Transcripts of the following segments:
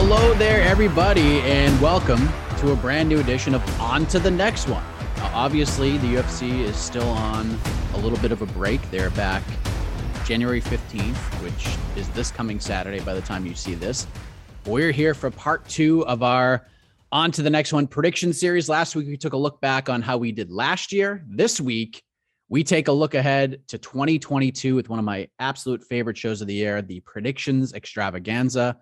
Hello there, everybody, and welcome to a brand new edition of On to the Next One. Now, obviously, the UFC is still on a little bit of a break. They're back January 15th, which is this coming Saturday by the time you see this. We're here for part two of our On to the Next One prediction series. Last week, we took a look back on how we did last year. This week, we take a look ahead to 2022 with one of my absolute favorite shows of the year, the Predictions Extravaganza.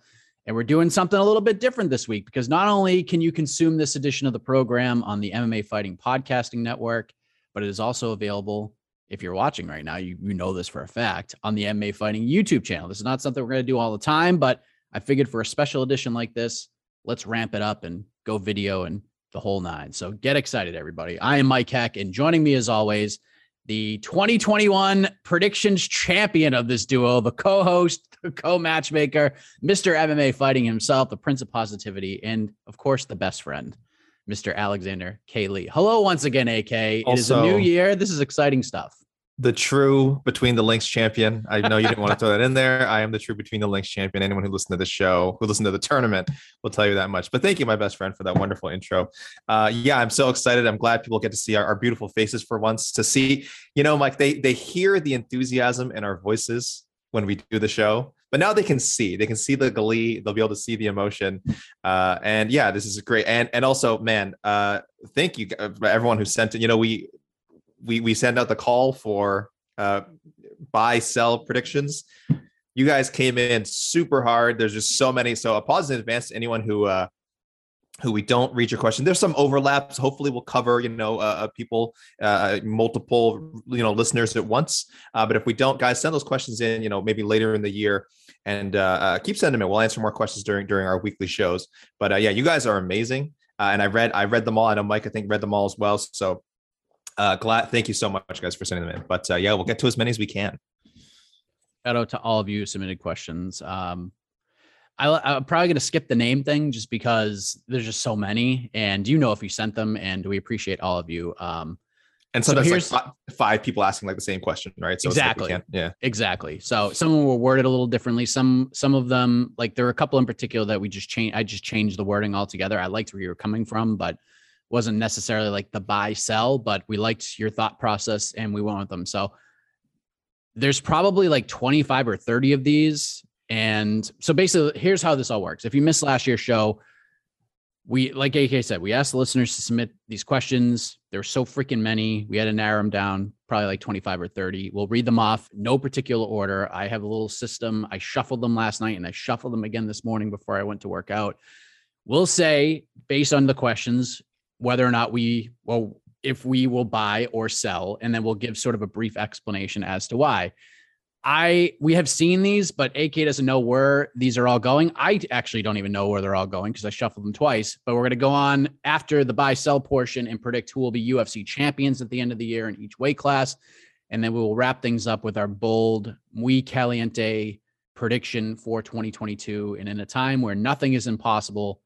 And we're doing something a little bit different this week because not only can you consume this edition of the program on the MMA Fighting Podcasting Network, but it is also available if you're watching right now, you, you know this for a fact on the MMA Fighting YouTube channel. This is not something we're going to do all the time, but I figured for a special edition like this, let's ramp it up and go video and the whole nine. So get excited, everybody. I am Mike Heck, and joining me as always, the 2021 predictions champion of this duo, the co-host, the co-matchmaker, Mr. MMA fighting himself, the Prince of Positivity, and of course the best friend, Mr. Alexander K. Lee. Hello once again, AK. it is a new year. This is exciting stuff. The true between the links champion. I know you didn't want to throw that in there. I am the true between the links champion. Anyone who listened to the show, who listened to the tournament, will tell you that much. But thank you, my best friend, for that wonderful intro. Uh, yeah, I'm so excited. I'm glad people get to see our, our beautiful faces for once. To see, you know, Mike, they they hear the enthusiasm in our voices when we do the show but now they can see they can see the glee they'll be able to see the emotion. Uh, and yeah this is great. And and also man uh, thank you uh, everyone who sent it. You know we we we send out the call for uh, buy sell predictions. You guys came in super hard. There's just so many. So a pause in advance to anyone who uh who we don't read your question. There's some overlaps. Hopefully, we'll cover you know uh, uh people, uh, multiple you know listeners at once. Uh, but if we don't, guys, send those questions in. You know, maybe later in the year, and uh, uh keep sending them. We'll answer more questions during during our weekly shows. But uh, yeah, you guys are amazing, uh, and I read I read them all. I know Mike I think read them all as well. So uh, glad. Thank you so much, guys, for sending them in. But uh, yeah, we'll get to as many as we can. Shout out to all of you submitted questions. Um, I, am probably going to skip the name thing just because there's just so many, and you know if you sent them, and we appreciate all of you. Um, and so there's like five, people asking like the same question, right? So exactly, like yeah, exactly. So some of them were worded a little differently. Some some of them, like there were a couple in particular that we just changed. I just changed the wording altogether. I liked where you were coming from, but wasn't necessarily like the buy sell. But we liked your thought process, and we went with them. So there's probably like 25 or 30 of these and so basically, here's how this all works. If you missed last year's show, we like AK said, we asked the listeners to submit these questions. There were so freaking many. We had to narrow them down, probably like 25 or 30. We'll read them off, no particular order. I have a little system. I shuffled them last night and I shuffled them again this morning before I went to work out. We'll say, based on the questions, whether or not we, well, if we will buy or sell, and then we'll give sort of a brief explanation as to why. I we have seen these, but AK doesn't know where these are all going. I actually don't even know where they're all going because I shuffled them twice. But we're going to go on after the buy sell portion and predict who will be UFC champions at the end of the year in each weight class, and then we will wrap things up with our bold muy caliente prediction for 2022. And in a time where nothing is impossible,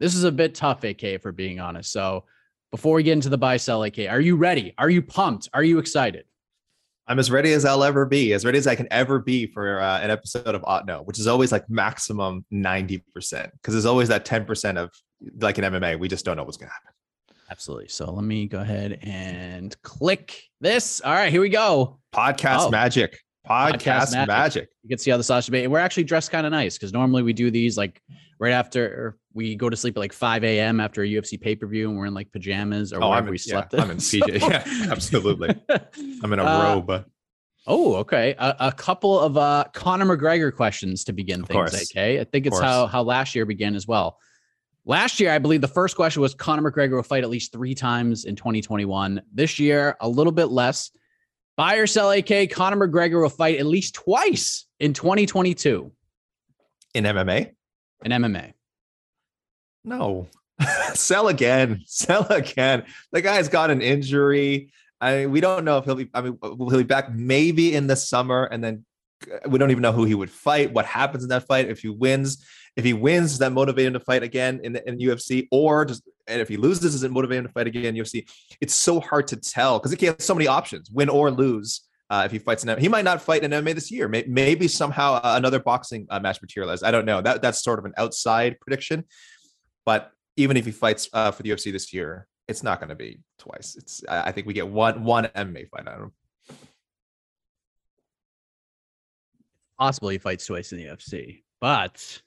this is a bit tough, AK, for being honest. So before we get into the buy sell, AK, are you ready? Are you pumped? Are you excited? I'm as ready as I'll ever be, as ready as I can ever be for uh, an episode of Ought Know, which is always like maximum 90%, because there's always that 10% of like in MMA, we just don't know what's going to happen. Absolutely. So let me go ahead and click this. All right, here we go. Podcast oh. magic. Podcast, Podcast magic. magic. You can see how the sausage made. We're actually dressed kind of nice because normally we do these like right after we go to sleep at like 5 a.m. after a UFC pay per view and we're in like pajamas or oh, wherever we slept. Yeah, I'm in PJ. yeah, absolutely. I'm in a uh, robe. Oh, okay. A, a, couple of uh, Conor McGregor questions to begin of things. Course. Okay, I think it's how how last year began as well. Last year, I believe the first question was Conor McGregor will fight at least three times in 2021. This year, a little bit less. Buy or sell AK, Conor McGregor will fight at least twice in 2022. In MMA? In MMA. No. sell again. Sell again. The guy's got an injury. I mean, we don't know if he'll be. I mean, he'll be back maybe in the summer, and then uh, we don't even know who he would fight. What happens in that fight if he wins? If he wins, does that motivate him to fight again in in UFC, or does and if he loses, does it motivate him to fight again in UFC? It's so hard to tell because he has so many options, win or lose. Uh, if he fights an he might not fight in MMA this year. Maybe, somehow uh, another boxing uh, match materialized. I don't know. That that's sort of an outside prediction. But even if he fights uh, for the UFC this year, it's not going to be twice. It's I think we get one one MMA fight out of him. Possibly he fights twice in the UFC, but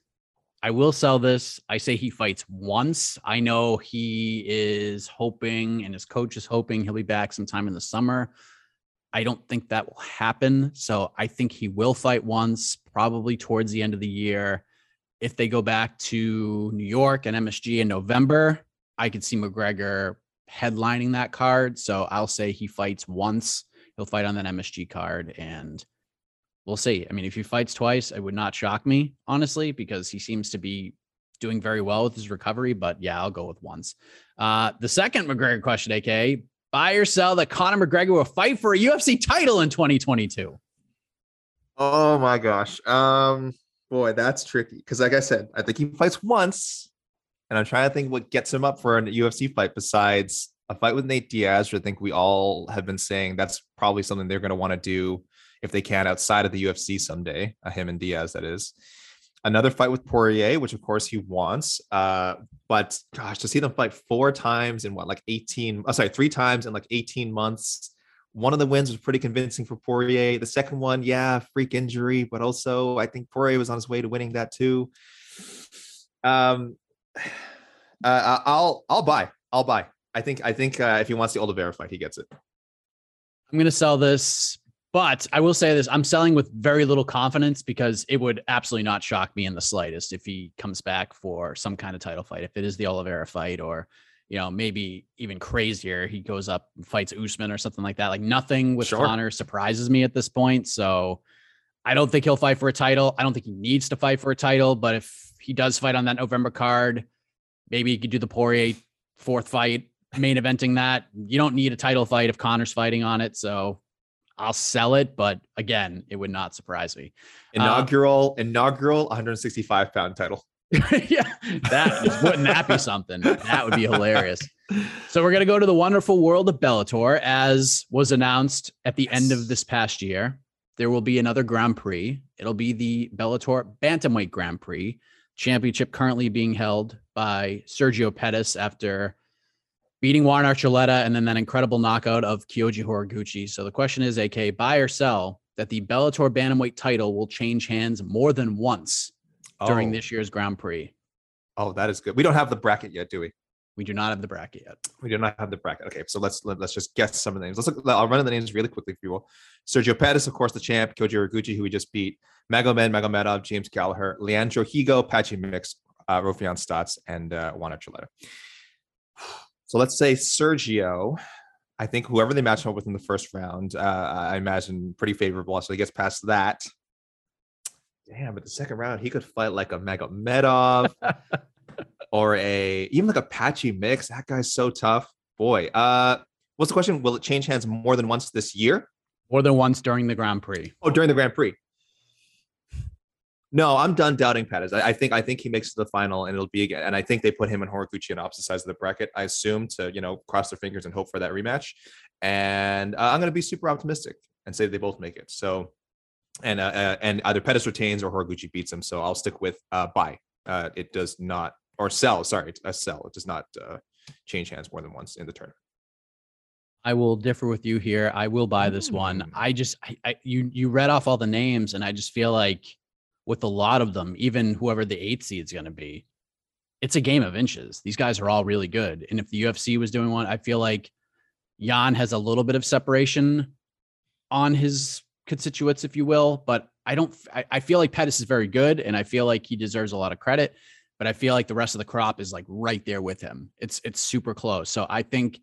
I will sell this. I say he fights once. I know he is hoping, and his coach is hoping he'll be back sometime in the summer. I don't think that will happen. So I think he will fight once, probably towards the end of the year if they go back to New York and MSG in November, I could see McGregor headlining that card. So I'll say he fights once. He'll fight on that MSG card and we'll see. I mean, if he fights twice, it would not shock me, honestly, because he seems to be doing very well with his recovery. But yeah, I'll go with once. Uh, the second McGregor question, AK, buy or sell that Conor McGregor will fight for a UFC title in 2022. Oh my gosh. Um, Boy, that's tricky. Because, like I said, I think he fights once, and I'm trying to think what gets him up for a UFC fight besides a fight with Nate Diaz. I think we all have been saying that's probably something they're going to want to do if they can outside of the UFC someday. Uh, him and Diaz, that is. Another fight with Poirier, which of course he wants. Uh, but gosh, to see them fight four times in what, like 18, oh, sorry, three times in like 18 months one of the wins was pretty convincing for Poirier. The second one, yeah, freak injury, but also I think Poirier was on his way to winning that too. Um, uh, I'll I'll buy. I'll buy. I think I think uh, if he wants the Oliveira fight, he gets it. I'm gonna sell this, but I will say this: I'm selling with very little confidence because it would absolutely not shock me in the slightest if he comes back for some kind of title fight. If it is the Oliveira fight or you know, maybe even crazier. He goes up and fights Usman or something like that. Like nothing with sure. Conor surprises me at this point. So I don't think he'll fight for a title. I don't think he needs to fight for a title. But if he does fight on that November card, maybe he could do the Poirier fourth fight, main eventing that. You don't need a title fight if Connor's fighting on it. So I'll sell it, but again, it would not surprise me. Inaugural, uh, inaugural 165 pound title. yeah, that wouldn't that be something? That would be hilarious. So we're gonna go to the wonderful world of Bellator, as was announced at the yes. end of this past year. There will be another Grand Prix. It'll be the Bellator Bantamweight Grand Prix championship, currently being held by Sergio Pettis after beating Juan Archuleta and then that incredible knockout of Kyoji Horiguchi. So the question is, AK, buy or sell that the Bellator Bantamweight title will change hands more than once during oh. this year's Grand Prix. Oh, that is good. We don't have the bracket yet, do we? We do not have the bracket yet. We do not have the bracket. Okay, so let's let, us let us just guess some of the names. Let's look. I'll run in the names really quickly for you all. Sergio Pettis, of course, the champ. Koji Horiguchi, who we just beat. Magomed Magomedov, James Gallagher, Leandro Higo, Patchy Mix, uh, Raufeon Stots, and uh, Juan Archuleta. So let's say Sergio. I think whoever they match him up with in the first round, uh, I imagine pretty favorable. So he gets past that. Damn, but the second round, he could fight like a Magomedov or a even like a patchy mix. That guy's so tough. Boy. Uh what's the question? Will it change hands more than once this year? More than once during the Grand Prix. Oh, during the Grand Prix. No, I'm done doubting Pettis. I, I, think I think he makes the final and it'll be again. And I think they put him and Horiguchi on opposite sides of the bracket. I assume to you know cross their fingers and hope for that rematch. And uh, I'm going to be super optimistic and say they both make it. So, and uh, uh, and either Pettis retains or Horiguchi beats him. So I'll stick with uh, buy. Uh, it does not or sell. Sorry, a sell. It does not uh, change hands more than once in the tournament. I will differ with you here. I will buy this one. Mm. I just I, I you you read off all the names and I just feel like with a lot of them, even whoever the eighth seed is going to be, it's a game of inches. These guys are all really good. And if the UFC was doing one, I feel like Yan has a little bit of separation on his constituents, if you will. But I don't, I, I feel like Pettis is very good and I feel like he deserves a lot of credit. But I feel like the rest of the crop is like right there with him. It's it's super close. So I think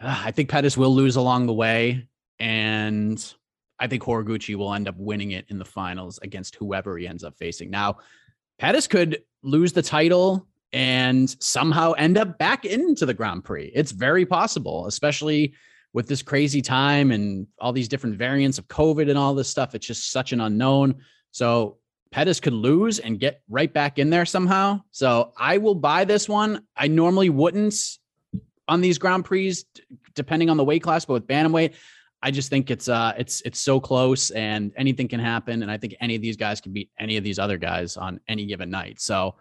uh, I think Pettis will lose along the way. And I think Horiguchi will end up winning it in the finals against whoever he ends up facing. Now, Pettis could lose the title and somehow end up back into the Grand Prix. It's very possible, especially with this crazy time and all these different variants of COVID and all this stuff. It's just such an unknown. So Pettis could lose and get right back in there somehow. So I will buy this one. I normally wouldn't on these Grand Prix, depending on the weight class, but with bantamweight, I just think it's uh it's it's so close and anything can happen. And I think any of these guys can beat any of these other guys on any given night. So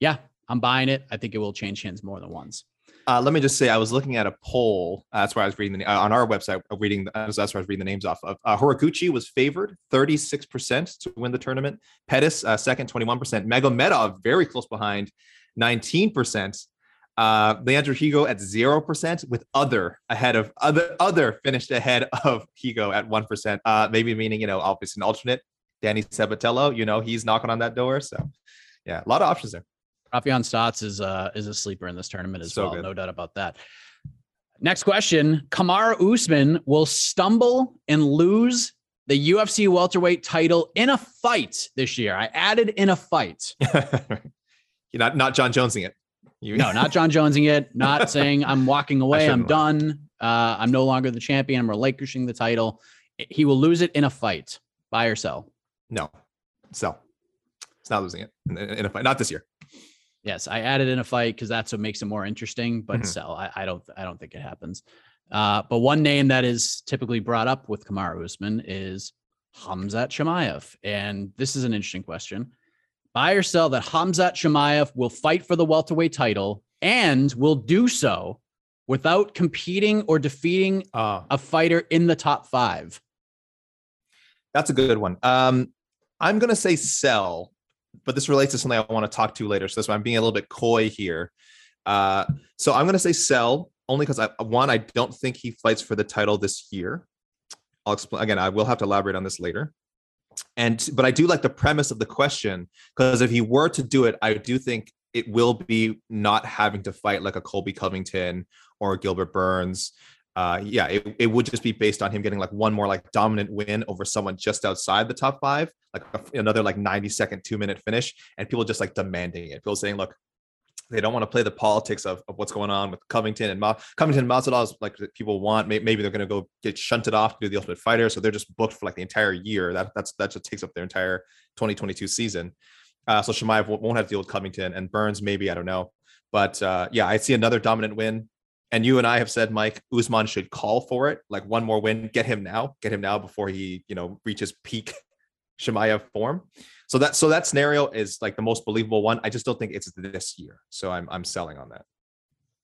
yeah, I'm buying it. I think it will change hands more than once. Uh, let me just say, I was looking at a poll. Uh, that's where I was reading the, uh, on our website. uh, Reading the, that's where I was reading the names off of. Uh, Horiguchi was favored 36% to win the tournament. Pettis uh, second, 21%. Magomedov very close behind, 19%. Uh, Leandro Higo at zero percent, with other ahead of other other finished ahead of Higo at one percent. Uh, maybe meaning you know obviously an alternate. Danny Sabatello, you know he's knocking on that door. So yeah, a lot of options there. Raufeon Stots is uh is a sleeper in this tournament as So well. good. No doubt about that. Next question: Kamaru Usman will stumble and lose the UFC welterweight title in a fight this year. I added in a fight. You're not not Jon Jonesing it. You, No, not Jon Jonesing it. Not saying I'm walking away. I'm done. Uh, I'm no longer the champion. I'm relinquishing the title. He will lose it in a fight. Buy or sell? no, sell. It's not losing it in, a fight. Not this year. Yes, I added in a fight because that's what makes it more interesting. But Mhm. sell, I, I don't, I don't think it happens. Uh, but one name that is typically brought up with Kamaru Usman is Khamzat Chimaev, and this is an interesting question. Buy or sell that Khamzat Chimaev will fight for the welterweight title and will do so without competing or defeating Uh, a fighter in the top five. That's a good one. Um, I'm gonna say sell, but this relates to something I want to talk to later. So that's why I'm being a little bit coy here. Uh, so I'm gonna say sell only because I one, I don't think he fights for the title this year. I'll explain again, I will have to elaborate on this later. And but I do like the premise of the question because if he were to do it, I do think it will be not having to fight like a Colby Covington or Gilbert Burns uh, yeah, it, it would just be based on him getting like one more like dominant win over someone just outside the top five, like a, another like 90 second, two minute finish, and people just like demanding it. People saying, look, they don't want to play the politics of, of what's going on with Covington and Ma- Covington and is like people want. Maybe, maybe they're going to go get shunted off to do the Ultimate Fighter, so they're just booked for like the entire year. That that's that just takes up their entire 2022 season. Uh, so Chimaev won't won't have to deal with Covington and Burns. Maybe I don't know, but uh, yeah, I see another dominant win. And you and I have said, Mike, Usman should call for it. Like one more win, get him now, get him now before he, you know, reaches peak Chimaev form. So that so that scenario is like the most believable one. I just don't think it's this year. So I'm I'm selling on that.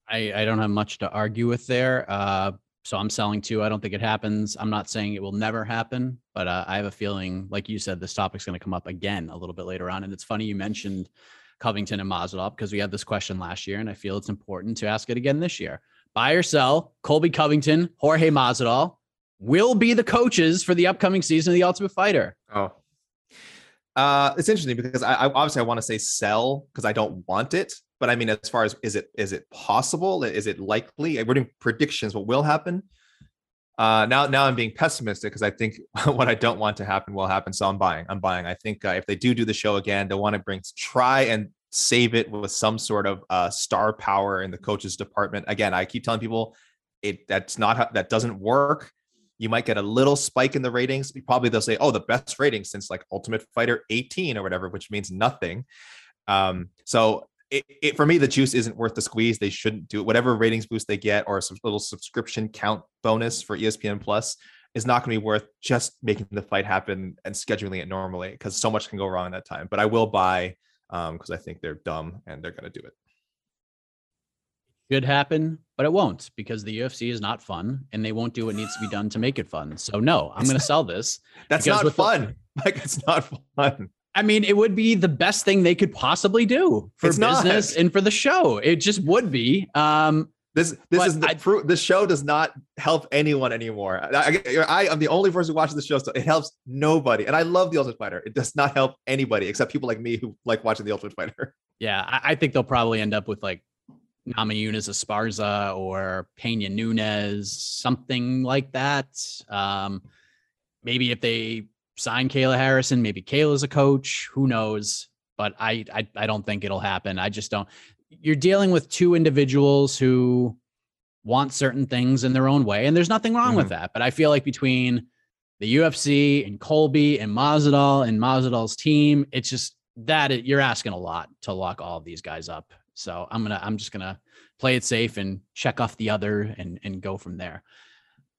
I, I don't have much to argue with there. Uh, so I'm selling too. I don't think it happens. I'm not saying it will never happen, but uh, I have a feeling, like you said, this topic's going to come up again a little bit later on. And it's funny you mentioned Covington and Masvidal because we had this question last year, and I feel it's important to ask it again this year. Buy or sell, Colby Covington, Jorge Masvidal will be the coaches for the upcoming season of the Ultimate Fighter. Oh, uh, it's interesting because I, I obviously I want to say sell because I don't want it, but I mean as far as is it is it possible? Is it likely? We're doing predictions. What will happen? Uh, now now I'm being pessimistic because I think what I don't want to happen will happen. So I'm buying. I'm buying. I think uh, if they do do the show again, they want to bring try and save it with some sort of uh, star power in the coaches department. Again, I keep telling people it that's not that doesn't work you might get a little spike in the ratings. Probably they'll say, oh, the best rating since like Ultimate Fighter 18 or whatever, which means nothing. Um, so it, it, for me, the juice isn't worth the squeeze. They shouldn't do it. Whatever ratings boost they get or a little subscription count bonus for ESPN Plus is not going to be worth just making the fight happen and scheduling it normally because so much can go wrong in that time. But I will buy because um, I think they're dumb and they're going to do it should happen, but it won't because the UFC is not fun and they won't do what needs to be done to make it fun. So no, I'm going to sell this. That's not fun. The, like it's not fun. I mean, it would be the best thing they could possibly do for it's business not. and for the show. It just would be. Um, this this is the. The show does not help anyone anymore. I, I am the only person who watches the show, so it helps nobody. And I love the Ultimate Fighter. It does not help anybody except people like me who like watching the Ultimate Fighter. Yeah, I, I think they'll probably end up with like Namajunas Esparza or Pena Nunes, something like that. Um, maybe if they sign Kayla Harrison, maybe Kayla's a coach. Who knows? But I, I, I don't think it'll happen. I just don't. You're dealing with two individuals who want certain things in their own way, and there's nothing wrong mm-hmm. with that. But I feel like between the UFC and Colby and Masvidal and Masvidal's team, it's just that it, you're asking a lot to lock all of these guys up. So I'm gonna I'm just gonna play it safe and check off the other and and go from there.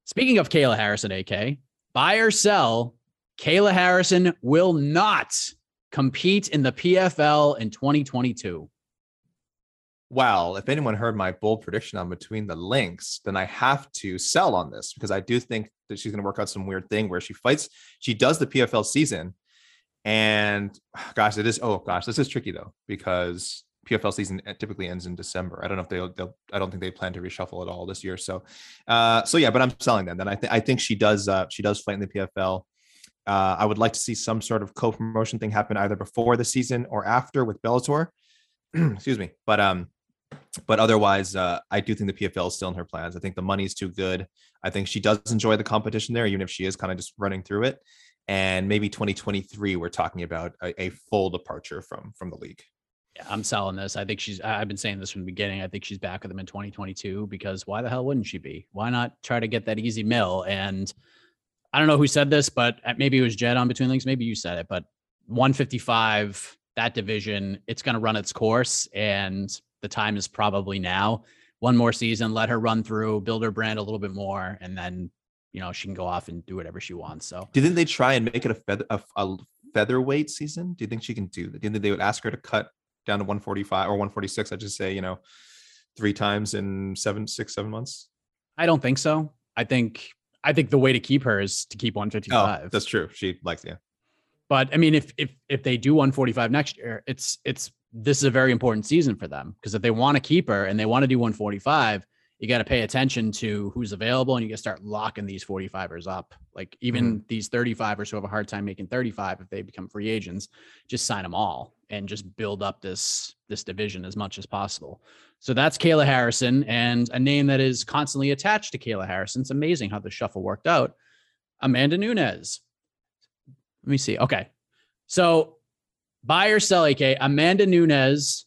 Speaking of Kayla Harrison, AK, buy or sell, Kayla Harrison will not compete in the PFL in 2022. Well, if anyone heard my bold prediction on between the links, then I have to sell on this because I do think that she's going to work out some weird thing where she fights. She does the PFL season, and gosh, it is. Oh gosh, this is tricky though because PFL season typically ends in December. I don't know if they'll, they'll I don't think they plan to reshuffle at all this year. So, uh, so yeah, but I'm selling them. Then I think I think she does uh, she does fight in the PFL. Uh, I would like to see some sort of co-promotion thing happen either before the season or after with Bellator. Excuse me, but um, but otherwise, uh, I do think the PFL is still in her plans. I think the money's too good. I think she does enjoy the competition there, even if she is kind of just running through it. And maybe 2023, we're talking about a, a full departure from from the league. I'm selling this. I think she's. I've been saying this from the beginning. I think she's back with them in 2022 because why the hell wouldn't she be? Why not try to get that easy mill? And I don't know who said this, but uh, maybe it was Jed on Between Links. Maybe you said it, but 155 that division, it's going to run its course, and the time is probably now. One more season, let her run through, build her brand a little bit more, and then you know she can go off and do whatever she wants. So, do you think they try and make it a feather a, a featherweight season? Do you think she can do that? Do you think they would ask her to cut down to 145 or 146 i just say you know three times in seven six seven months. I don't think so. I think i think the way to keep her is to keep 155 oh, that's true. She likes yeah. But i mean if if if they do 145 next year it's it's this is a very important season for them because if they want to keep her and they want to do 145 you got to pay attention to who's available and you got to start locking these 45ers up. Like even mm-hmm. these 35ers who have a hard time making 35 if they become free agents, just sign them all and just build up this this division as much as possible. So that's Kayla Harrison and a name that is constantly attached to Kayla Harrison. It's amazing how the shuffle worked out. Amanda Nunes. Let me see. Okay. So buy or sell AK, Amanda Nunes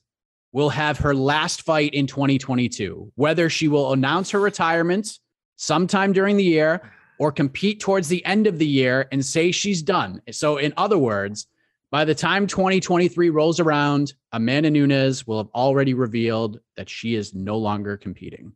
will have her last fight in 2022. Whether she will announce her retirement sometime during the year or compete towards the end of the year and say she's done. So in other words, by the time 2023 rolls around, Amanda Nunes will have already revealed that she is no longer competing.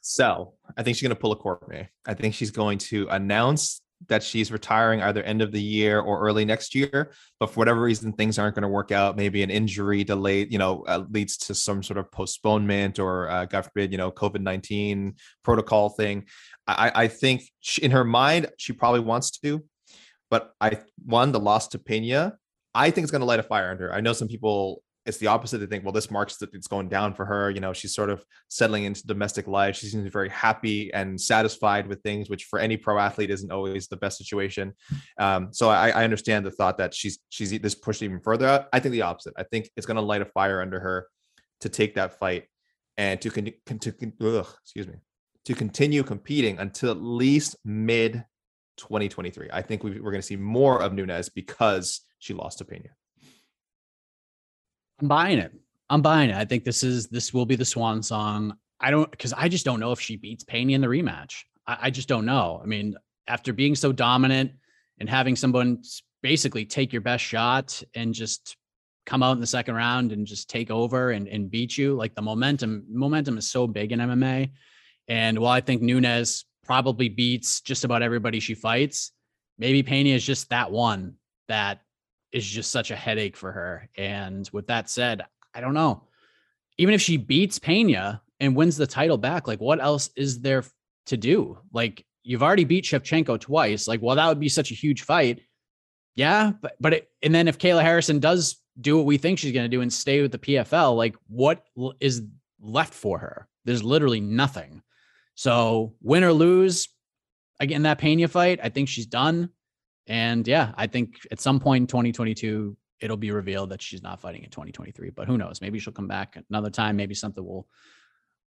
So I think she's going to pull a Courtney. I think she's going to announce that she's retiring either end of the year or early next year. But for whatever reason, things aren't going to work out. Maybe an injury delay, you know, uh, leads to some sort of postponement or, uh, God forbid, you know, COVID 19 protocol thing. I, I think she, in her mind, she probably wants to, but I one the loss to Pena, I think it's going to light a fire under. I know some people it's the opposite. They think, well, this marks that it's going down for her. You know, she's sort of settling into domestic life. She seems very happy and satisfied with things, which for any pro athlete isn't always the best situation. Um, so I, I, understand the thought that she's she's this pushed even further. Out. I think the opposite. I think it's going to light a fire under her to take that fight and to con- to ugh, excuse me to continue competing until at least mid 2023. I think we, are going to see more of Nunes because she lost to Pena. I'm buying it. I'm buying it. I think this is this will be the swan song. I don't because I just don't know if she beats Pena in the rematch. I, I just don't know. I mean, after being so dominant and having someone basically take your best shot and just come out in the second round and just take over and, and beat you, like the momentum, momentum is so big in MMA. And while I think Nunes probably beats just about everybody she fights, maybe Pena is just that one that is just such a headache for her. And with that said, I don't know. Even if she beats Pena and wins the title back, like what else is there to do? Like you've already beat Shevchenko twice. Like, well, that would be such a huge fight. Yeah, but but it, and then if Kayla Harrison does do what we think she's going to do and stay with the PFL, like what is left for her? There's literally nothing. So win or lose, again that Pena fight, I think she's done. And yeah, I think at some point in 2022, it'll be revealed that she's not fighting in 2023. But who knows? Maybe she'll come back another time. Maybe something will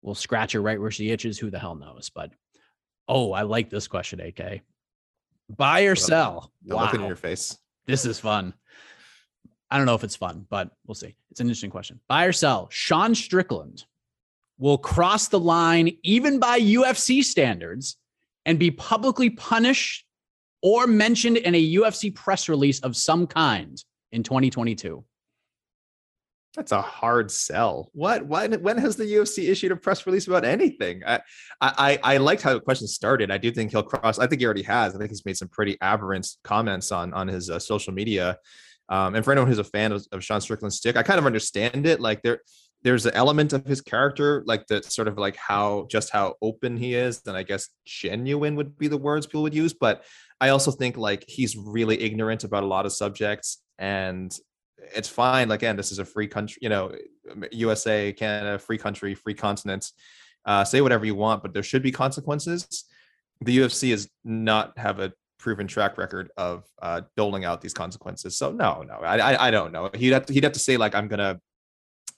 will scratch her right where she itches. Who the hell knows? But oh, I like this question, AK. Buy or sell? I'm wow. looking in your face. This is fun. I don't know if it's fun, but we'll see. It's an interesting question. Buy or sell? Sean Strickland will cross the line, even by UFC standards, and be publicly punished or mentioned in a UFC press release of some kind in 2022? That's a hard sell. What? When? When has the UFC issued a press release about anything? I, I, I liked how the question started. I do think he'll cross. I think he already has. I think he's made some pretty aberrant comments on on his uh, social media. Um, and for anyone who's a fan of, of Sean Strickland's stick, I kind of understand it. Like there, there's an element of his character, like that sort of like how just how open he is, and I guess genuine would be the words people would use. But I also think like he's really ignorant about a lot of subjects and it's fine. Like, again, this is a free country, you know, USA, Canada, free country, free continent. Uh, say whatever you want, but there should be consequences. The UFC does not have a proven track record of uh, doling out these consequences. So no, no, I, I, I don't know. He'd have to, he'd have to say like I'm gonna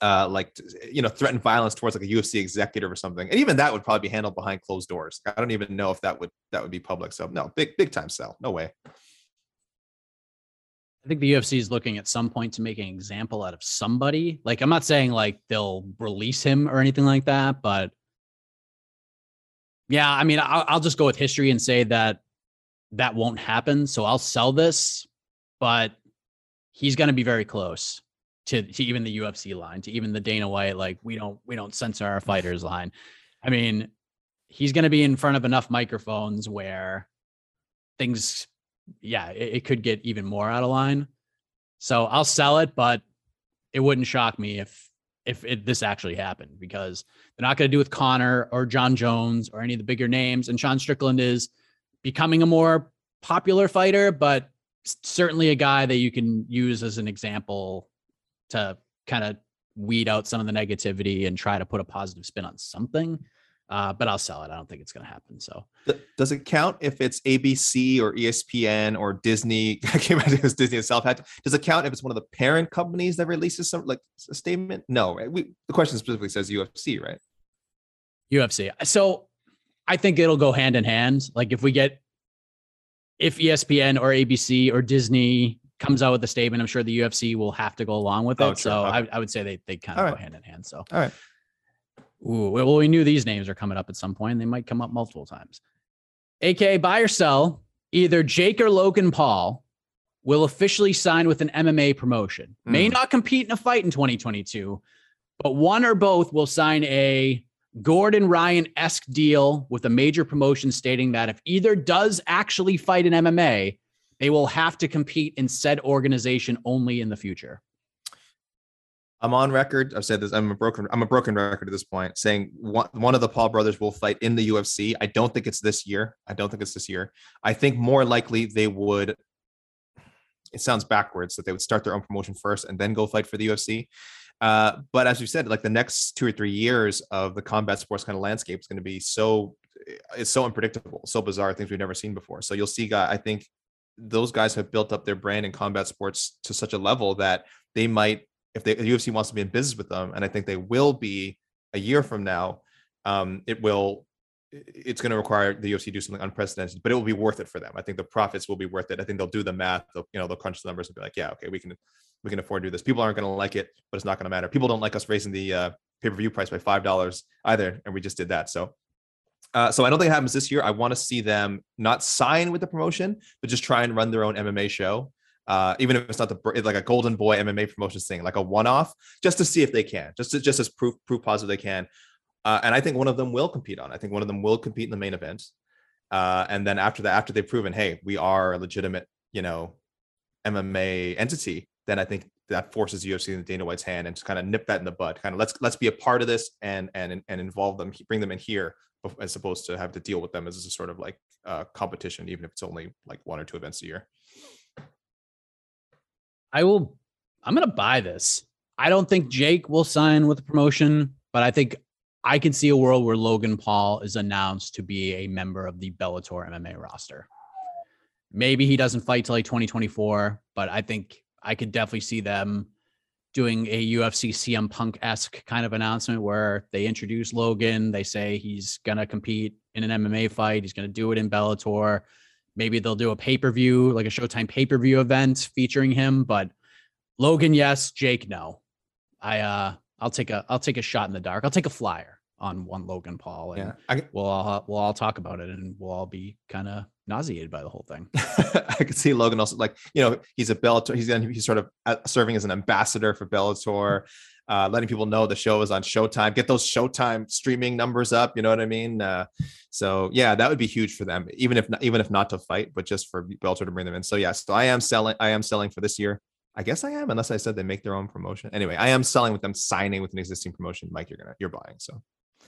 uh, like you know threaten violence towards like a UFC executive or something, and even that would probably be handled behind closed doors. I don't even know if that would that would be public. So no, big big time sell. No way. I think the UFC is looking at some point to make an example out of somebody. Like I'm not saying like they'll release him or anything like that, but yeah, I mean I'll, I'll just go with history and say that that won't happen. So I'll sell this, but he's going to be very close to, to even the UFC line, to even the Dana White, like we don't we don't censor our fighters line. I mean, he's going to be in front of enough microphones where things, yeah, it, it could get even more out of line. So I'll sell it, but it wouldn't shock me if if it, this actually happened because they're not going to do with Conor or Jon Jones or any of the bigger names. And Sean Strickland is becoming a more popular fighter, but certainly a guy that you can use as an example to kind of weed out some of the negativity and try to put a positive spin on something. Uh, but I'll sell it. I don't think it's going to happen. So, does it count if it's ABC or ESPN or Disney? I can't imagine it was Disney itself. Does it count if it's one of the parent companies that releases some like a statement? No, right? We, the question specifically says UFC, right? UFC. So, I think it'll go hand in hand. Like if we get if ESPN or ABC or Disney comes out with a statement, I'm sure the UFC will have to go along with it. Oh, so okay. I, I, would say they they kind of go hand in hand. So all right. Ooh, well, we knew these names are coming up at some point. They might come up multiple times. AK buy or sell, either Jake or Logan Paul will officially sign with an MMA promotion. Mm. May not compete in a fight in 2022, but one or both will sign a Gordon Ryan esque deal with a major promotion stating that if either does actually fight in MMA, they will have to compete in said organization only in the future. I'm on record. I've said this. I'm a broken. I'm a broken record at this point, saying one, one of the Paul brothers will fight in the UFC. I don't think it's this year. I don't think it's this year. I think more likely they would. It sounds backwards that they would start their own promotion first and then go fight for the UFC. Uh, but as you said, like the next two or three years of the combat sports kind of landscape is going to be so it's so unpredictable, so bizarre, things we've never seen before. So you'll see, guy, I think those guys have built up their brand in combat sports to such a level that they might, if, the UFC wants to be in business with them, and I think they will be a year from now, um, it will it's going to require the UFC to do something unprecedented, but it will be worth it for them. I think the profits will be worth it. I think they'll do the math. They'll, you know, they'll crunch the numbers and be like, yeah, okay, we can, we can afford to do this. People aren't going to like it, but it's not going to matter. People don't like us raising the uh, pay-per-view price by $5 either. And we just did that. So, uh, so I don't think it happens this year. I want to see them not sign with the promotion, but just try and run their own MMA show. Uh, even if it's not the like a golden boy MMA promotions thing, like a one-off, just to see if they can, just to, just as proof proof positive they can. Uh, and I think one of them will compete on. I think one of them will compete in the main event. Uh, and then after that, after they've proven, hey, we are a legitimate, you know, MMA entity, then I think that forces UFC in Dana White's hand and to kind of nip that in the bud. Kind of let's let's be a part of this and and and involve them, bring them in here, as opposed to have to deal with them as a sort of like uh, competition, even if it's only like one or two events a year. I will. I'm gonna buy this. I don't think Jake will sign with the promotion, but I think I can see a world where Logan Paul is announced to be a member of the Bellator MMA roster. Maybe he doesn't fight till like 2024, but I think I could definitely see them doing a UFC CM Punk esque kind of announcement where they introduce Logan. They say he's to compete in an MMA fight. He's to do it in Bellator. Maybe they'll do a pay per view, like a Showtime pay per view event featuring him. But Logan, yes. Jake, no. I uh, I'll take a I'll take a shot in the dark. I'll take a flyer on one Logan Paul, and yeah, I, we'll all we'll all talk about it, and we'll all be kind of nauseated by the whole thing. I could see Logan also like you know he's a Bellator. He's he's sort of uh, serving as an ambassador for Bellator. Uh, letting people know the show is on Showtime, get those Showtime streaming numbers up. You know what I mean? Uh, so yeah, that would be huge for them, even if not, even if not to fight, but just for Bellator to bring them in. So yeah, so I am selling. I am selling for this year. I guess I am, unless I said they make their own promotion. Anyway, I am selling with them signing with an existing promotion. Mike, you're gonna you're buying. So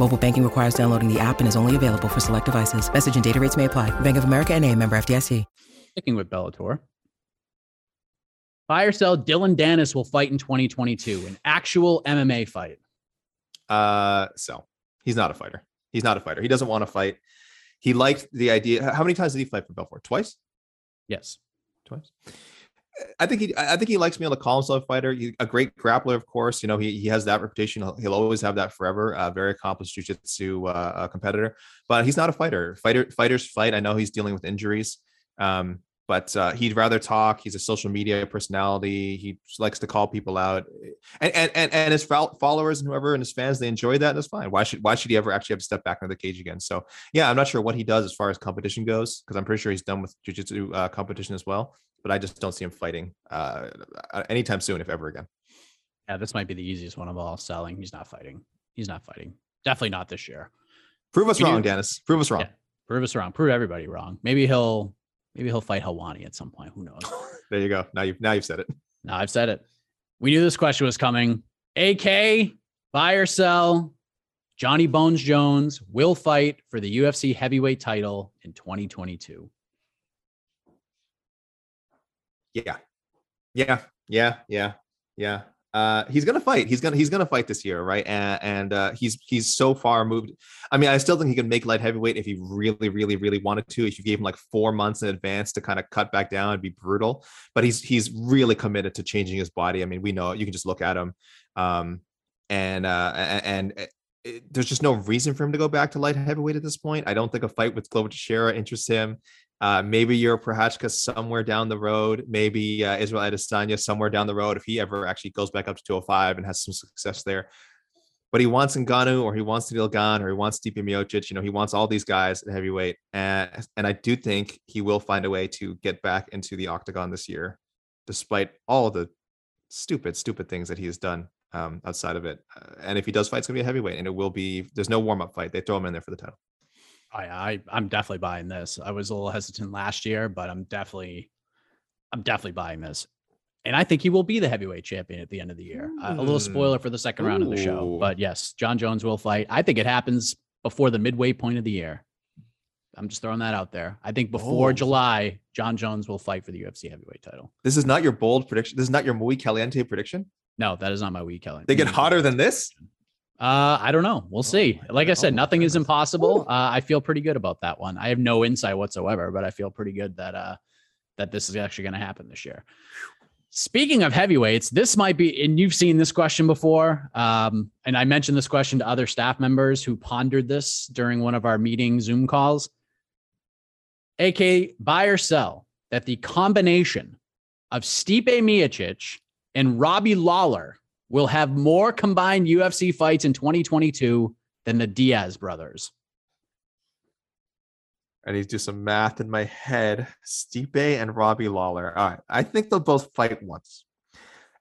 Mobile banking requires downloading the app and is only available for select devices. Message and data rates may apply. Bank of America and a member FDIC. Sticking with Bellator. Buy or sell, Dillon Danis will fight in 2022, an actual MMA fight. Uh, so he's not a fighter. He's not a fighter. He doesn't want to fight. He liked the idea. How many times did he fight for Bellator? Twice? Yes. Twice. I think he, I think he likes me on the column style fighter. He, a great grappler, of course. You know, he, he has that reputation. He'll, he'll always have that forever. Uh, very accomplished jiu-jitsu uh, competitor, but he's not a fighter. Fighter fighters fight. I know he's dealing with injuries, um, but uh, he'd rather talk. He's a social media personality. He likes to call people out, and and and, and his followers and whoever and his fans they enjoy that. That's fine. Why should why should he ever actually have to step back into the cage again? So yeah, I'm not sure what he does as far as competition goes because I'm pretty sure he's done with jiu-jitsu uh, competition as well but I just don't see him fighting uh, anytime soon, if ever again. Yeah, this might be the easiest one of all. Selling, he's not fighting. He's not fighting. Definitely not this year. Prove us wrong, do, Danis. Prove us wrong. Yeah. Prove us wrong. Prove everybody wrong. Maybe he'll maybe he'll fight Helwani at some point. Who knows? there you go. Now you've now you've said it. Now I've said it. We knew this question was coming. AK, buy or sell. Johnny Bones Jones will fight for the UFC heavyweight title in 2022. Yeah. Yeah. Yeah. Yeah. Yeah. Uh, he's gonna fight. He's gonna he's gonna fight this year, right? And and uh, he's he's so far moved. I mean, I still think he can make light heavyweight if he really, really, really wanted to. If you gave him like four months in advance to kind of cut back down and be brutal, but he's he's really committed to changing his body. I mean, we know you can just look at him, um, and uh, and. and it, there's just no reason for him to go back to light heavyweight at this point. I don't think a fight with Glover Teixeira interests him. Uh, maybe Jiri Prochazka somewhere down the road. Maybe uh, Israel Adesanya somewhere down the road if he ever actually goes back up to 205 and has some success there. But he wants Ngannou or he wants Ciryl Gane or he wants Stipe Miocic. You know, he wants all these guys at heavyweight. And, and I do think he will find a way to get back into the octagon this year, despite all the stupid, stupid things that he has done um, outside of it. Uh, and if he does fight, it's going to be a heavyweight and it will be, there's no warm up fight. They throw him in there for the title. I, I I'm definitely buying this. I was a little hesitant last year, but I'm definitely I'm definitely buying this. And I think he will be the heavyweight champion at the end of the year. Uh, a little Hmm. spoiler for the second round of the show, but yes, Jon Jones will fight. I think it happens before the midway point of the year. I'm just throwing that out there. I think before Oh. July, Jon Jones will fight for the UFC heavyweight title. This is not your bold prediction. This is not your muy caliente prediction. No, that is not my week, Kelly. They get hotter than this. Uh, I don't know. We'll see. my Like I said, Oh nothing is impossible. Uh, I feel pretty good about that one. I have no insight whatsoever, but I feel pretty good that uh that this is actually going to happen this year. Speaking of heavyweights, this might be, and you've seen this question before. Um, and I mentioned this question to other staff members who pondered this during one of our meeting Zoom calls. AK, buy or sell that the combination of Stipe Miocic and Robbie Lawler will have more combined UFC fights in 2022 than the Diaz brothers. I need to do some math in my head. Stipe and Robbie Lawler. All right, I think they'll both fight once,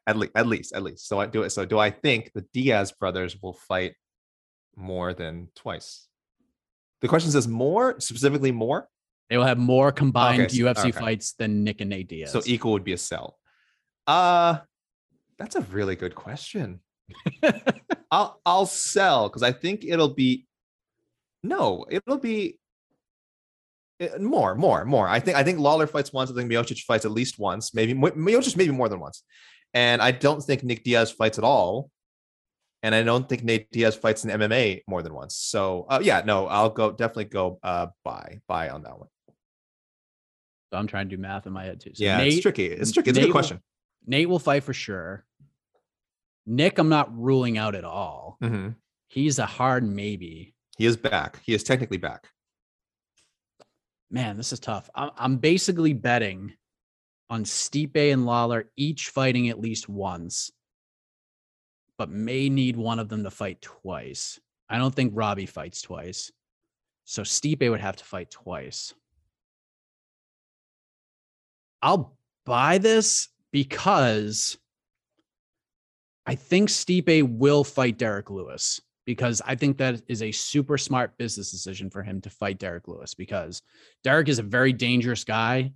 at least. At least, at least. So I do it. So do I think the Diaz brothers will fight more than twice? The question says more, specifically more. They will have more combined Okay, so- UFC okay. fights than Nick and Nate Diaz. So equal would be a sell. Uh that's a really good question. I'll I'll sell because I think it'll be no, it'll be uh, more, more, more. I think I think Lawler fights once. I think Miocic fights at least once, maybe Miocic maybe more than once. And I don't think Nick Diaz fights at all. And I don't think Nate Diaz fights in MMA more than once. So uh, yeah, no, I'll go definitely go uh buy buy on that one. So I'm trying to do math in my head too. So yeah, Nate, it's tricky. It's tricky. It's a Nate good will- question. Nate will fight for sure. Nick, I'm not ruling out at all. Mhm. He's a hard maybe. He is back. He is technically back. Man, this is tough. I'm, I'm basically betting on Stipe and Lawler each fighting at least once, but may need one of them to fight twice. I don't think Robbie fights twice. So Stipe would have to fight twice. I'll buy this because I think Stipe will fight Derrick Lewis because I think that is a super smart business decision for him to fight Derrick Lewis because Derrick is a very dangerous guy,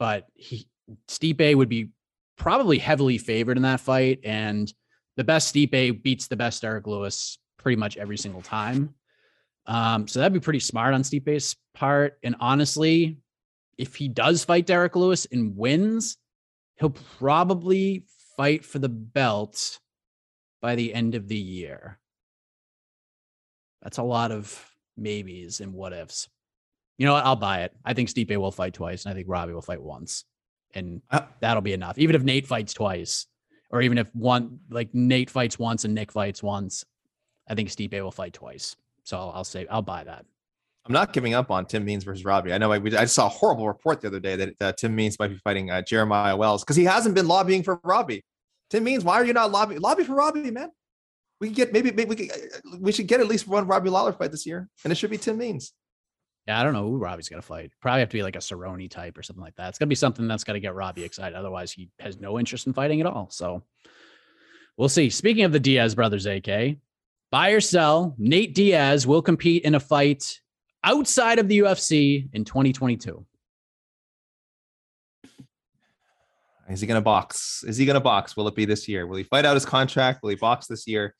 but he Stipe would be probably heavily favored in that fight, and the best Stipe beats the best Derrick Lewis pretty much every single time. Um, so that'd be pretty smart on Stipe's part. And honestly, if he does fight Derrick Lewis and wins, he'll probably fight for the belt by the end of the year. That's a lot of maybes and what ifs. You know what? I'll buy it. I think Stipe will fight twice, and I think Robbie will fight once, and Uh, that'll be enough. Even if Nate fights twice, or even if one like Nate fights once and Nick fights once, I think Stipe will fight twice. So I'll, I'll say I'll buy that. I'm not giving up on Tim Means versus Robbie. I know I, we, I saw a horrible report the other day that uh, Tim Means might be fighting uh, Jeremiah Wells because he hasn't been lobbying for Robbie. Tim Means, why are you not lobbying? Lobby for Robbie, man. We can get maybe, maybe we, could, uh, we should get at least one Robbie Lawler fight this year, and it should be Tim Means. Yeah, I don't know who Robbie's gonna fight. Probably have to be like a Cerrone type or something like that. It's gonna be something that's gonna get Robbie excited. Otherwise, he has no interest in fighting at all. So we'll see. Speaking of the Diaz brothers, AK, buy or sell, Nate Diaz will compete in a fight. Outside of the UFC in 2022? Is he going to box? Is he going to box? Will it be this year? Will he fight out his contract? Will he box this year?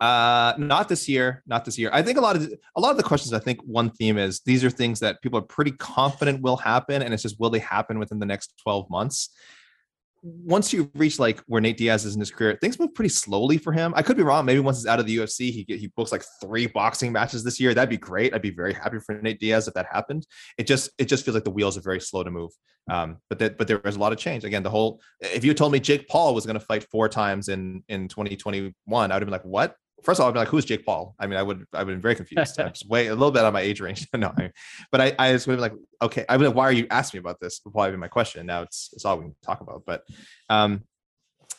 Uh, not this year. Not this year. I think a lot of a lot of the questions. I think one theme is these are things that people are pretty confident will happen, and it's just will they happen within the next twelve months? Once you reach like where Nate Diaz is in his career, things move pretty slowly for him. I could be wrong. Maybe once he's out of the UFC, he get, he books like three boxing matches this year. That'd be great. I'd be very happy for Nate Diaz if that happened. It just it just feels like the wheels are very slow to move. Um, but that but there was a lot of change. Again, the whole if you told me Jake Paul was going to fight four times in in 2021, I would have been like, what? First of all, I'd be like, who's Jake Paul? I mean, I would, I would have been very confused. I'm just way a little bit on my age range. no, I but I, I would been like, okay, I mean, like, why are you asking me about this? Would probably be my question. Now it's, it's all we can talk about. But, um,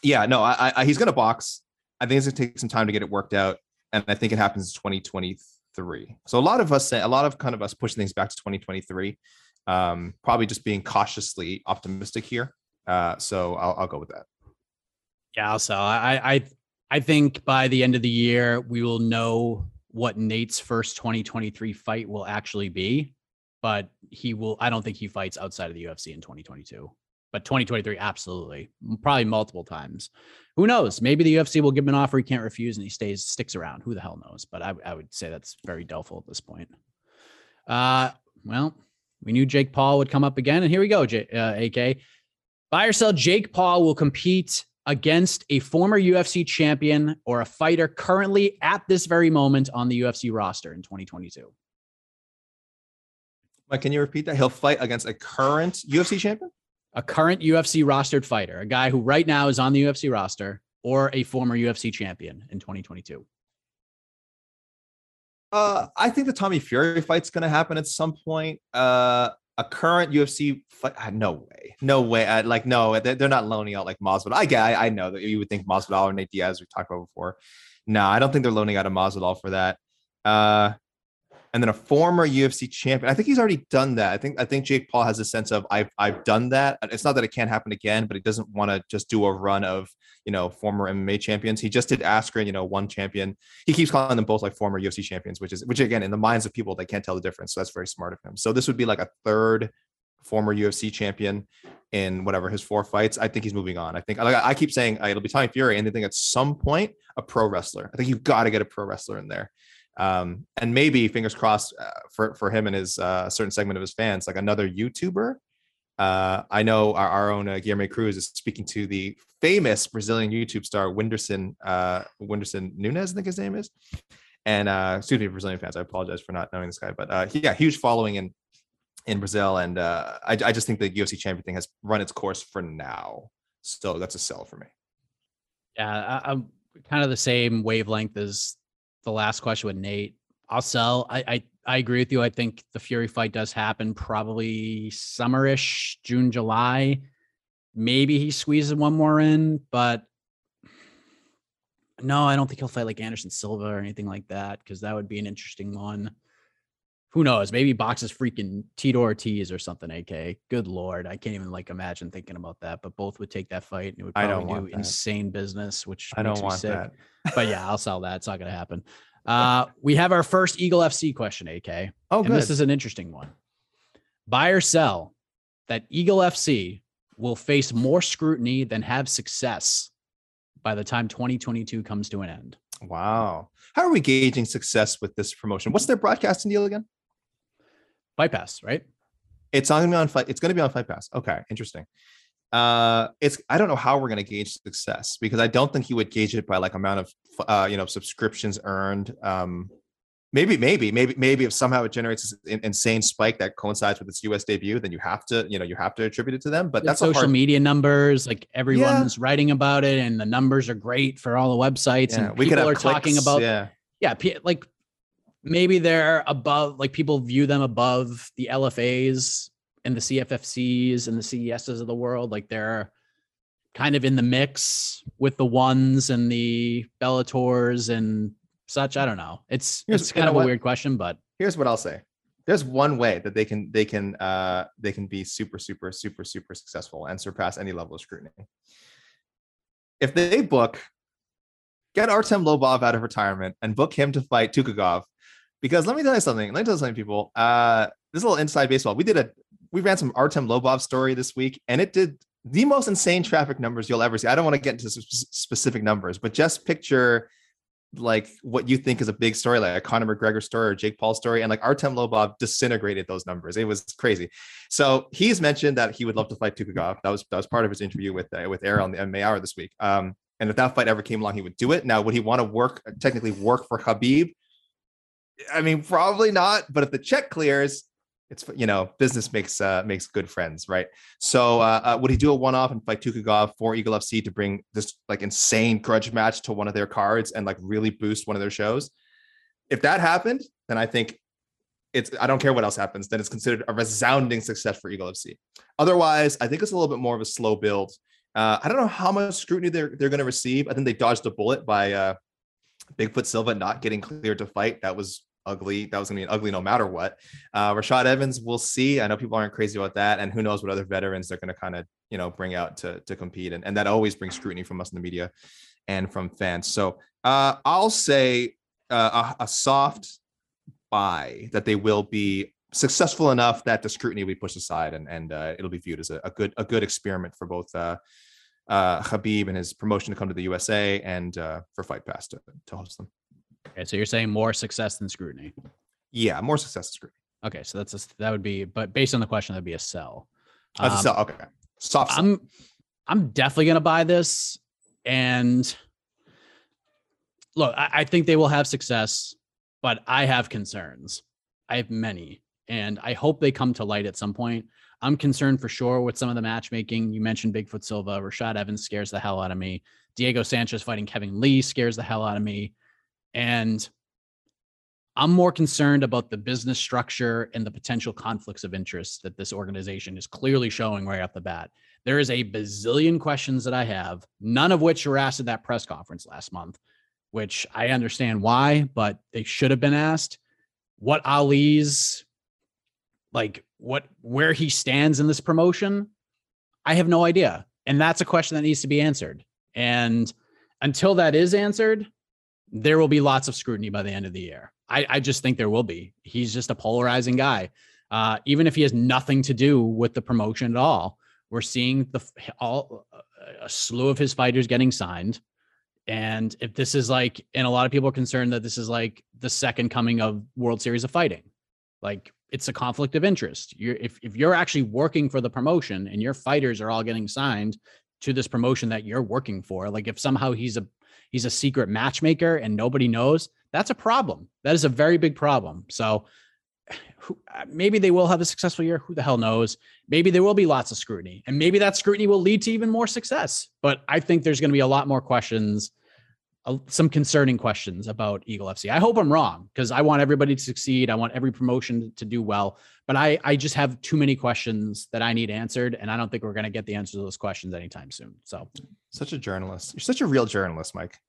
yeah, no, I, I he's going to box. I think it's going to take some time to get it worked out. And I think it happens in 2023. So a lot of us a lot of kind of us pushing things back to 2023, um, probably just being cautiously optimistic here. Uh, so I'll, I'll go with that. Yeah, also I, I I think by the end of the year, we will know what Nate's first 2023 fight will actually be. But he will, I don't think he fights outside of the UFC in 2022. But 2023, absolutely. Probably multiple times. Who knows? Maybe the UFC will give him an offer he can't refuse and he stays, sticks around. Who the hell knows? But I, I would say that's very doubtful at this point. Uh, well, we knew Jake Paul would come up again. And here we go, J- uh, AK. Buy or sell, Jake Paul will compete against a former UFC champion or a fighter currently at this very moment on the UFC roster in 2022? Mike, can you repeat that? He'll fight against a current UFC champion? A current UFC rostered fighter, a guy who right now is on the UFC roster or a former UFC champion in 2022. Uh, I think the Tommy Fury fight's going to happen at some point. Uh, a current UFC fight. Ah, no way, no way. I, like no, they're not loaning out like Masvidal. I get, I, I know that you would think Masvidal or Nate Diaz we talked about before. No, I don't think they're loaning out a Masvidal for that. Uh, and then a former UFC champion. I think he's already done that. I think I think Jake Paul has a sense of I've I've done that. It's not that it can't happen again, but he doesn't want to just do a run of you know former MMA champions. He just did Askren, you know, one champion. He keeps calling them both like former UFC champions, which is which again in the minds of people they can't tell the difference. So that's very smart of him. So this would be like a third former UFC champion in whatever his four fights. I think he's moving on. I think like I keep saying uh, it'll be Tommy Fury, and I think at some point a pro wrestler. I think you've got to get a pro wrestler in there um, and maybe fingers crossed uh, for for him and his uh, certain segment of his fans, like another YouTuber. Uh, I know our, our own uh, Guilherme Cruz is speaking to the famous Brazilian YouTube star Whindersson uh, Whindersson Nunes, I think his name is. And uh, excuse me, Brazilian fans, I apologize for not knowing this guy, but uh, yeah, huge following in in Brazil, and uh, I, I just think the UFC champion thing has run its course for now. So that's a sell for me. Yeah, I, I'm kind of the same wavelength as the last question with Nate. I'll sell. I, I I agree with you. I think the Fury fight does happen probably summerish, June, July. Maybe he squeezes one more in, but no, I don't think he'll fight like Anderson Silva or anything like that because that would be an interesting one. Who knows? Maybe boxes freaking Tito Ortiz or something. AK. Good lord, I can't even like imagine thinking about that. But both would take that fight and it would probably do insane business, which I don't want sick. that but yeah, I'll sell that. It's not going to happen. Uh, we have our first Eagle FC question, AK. Oh, good. this is an interesting one. Buy or sell that Eagle FC will face more scrutiny than have success by the time 2022 comes to an end. Wow. How are we gauging success with this promotion? What's their broadcasting deal again? Fight Pass, right? It's on on fight. It's going to be on Fight Pass. Okay, interesting uh it's i don't know how we're going to gauge success because i don't think he would gauge it by like amount of uh you know subscriptions earned um maybe maybe maybe maybe if somehow it generates an insane spike that coincides with its us debut then you have to you know you have to attribute it to them but that's social hard... media numbers like everyone's yeah. writing about it and the numbers are great for all the websites yeah, and we people are clicks, talking about yeah yeah like maybe they're above like people view them above the lfas and the CFFCs and the CESs of the world, like they're kind of in the mix with the ones and the Bellators and such. I don't know. It's here's, it's kind of a weird question, but here's what I'll say. There's one way that they can they can uh they can be super super super super successful and surpass any level of scrutiny. If they book get Artem Lobov out of retirement and book him to fight Tukhugov because let me tell you something. Let me tell you something, people. Uh, this is a little inside baseball. We did a we ran some Artem Lobov story this week, and it did the most insane traffic numbers you'll ever see. I don't want to get into specific numbers, but just picture like what you think is a big story, like a Conor McGregor story or Jake Paul story, and like Artem Lobov disintegrated those numbers. It was crazy. So he's mentioned that he would love to fight Tukhugov. That was that was part of his interview with uh, with Air on the MMA Hour this week. Um, and if that fight ever came along, he would do it. Now, would he want to work technically work for Khabib? I mean, probably not. But if the check clears, it's you know business makes uh, makes good friends, right? So uh, uh, would he do a one off and fight Tukhugov for Eagle FC to bring this like insane grudge match to one of their cards and like really boost one of their shows? If that happened, then I think it's I don't care what else happens. Then it's considered a resounding success for Eagle FC. Otherwise, I think it's a little bit more of a slow build. Uh, I don't know how much scrutiny they're they're going to receive. I think they dodged a bullet by uh, Bigfoot Silva not getting cleared to fight. That was ugly. That was going to be ugly no matter what. Uh, Rashad Evans, we'll see. I know people aren't crazy about that, and who knows what other veterans they're going to kind of you know bring out to to compete, and and that always brings scrutiny from us in the media and from fans. So uh, I'll say uh, a, a soft buy that they will be successful enough that the scrutiny will be pushed aside and and uh, it'll be viewed as a, a, good a good experiment for both uh, uh, Khabib and his promotion to come to the USA and for Fight Pass to, to host them. Okay, so you're saying more success than scrutiny. Yeah, more success than scrutiny. Okay, so that's a, that would be, but based on the question, that'd be a sell. That's um, a sell. Okay, soft. Sell. I'm I'm definitely gonna buy this, and look, I, I think they will have success, but I have concerns. I have many, and I hope they come to light at some point. I'm concerned for sure with some of the matchmaking. You mentioned Bigfoot Silva, Rashad Evans scares the hell out of me. Diego Sanchez fighting Kevin Lee scares the hell out of me. And I'm more concerned about the business structure and the potential conflicts of interest that this organization is clearly showing right off the bat. There is a bazillion questions that I have, none of which were asked at that press conference last month, which I understand why, but they should have been asked. What Ali's like, what where he stands in this promotion, I have no idea. And that's a question that needs to be answered. And until that is answered, there will be lots of scrutiny by the end of the year. I, I just think there will be. He's just a polarizing guy. Uh, even if he has nothing to do with the promotion at all, we're seeing the all a slew of his fighters getting signed. And if this is like, and a lot of people are concerned that this is like the second coming of World Series of Fighting, like it's a conflict of interest. You're if if you're actually working for the promotion and your fighters are all getting signed to this promotion that you're working for, like if somehow he's a he's a secret matchmaker and nobody knows, that's a problem. That is a very big problem. So uh, maybe they will have a successful year. Who the hell knows? Maybe there will be lots of scrutiny, and maybe that scrutiny will lead to even more success. But I think there's going to be a lot more questions, uh, some concerning questions about Eagle FC. I hope I'm wrong because I want everybody to succeed. I want every promotion to do well. But I, I just have too many questions that I need answered, and I don't think we're going to get the answers to those questions anytime soon. So such a journalist. You're such a real journalist, Mike.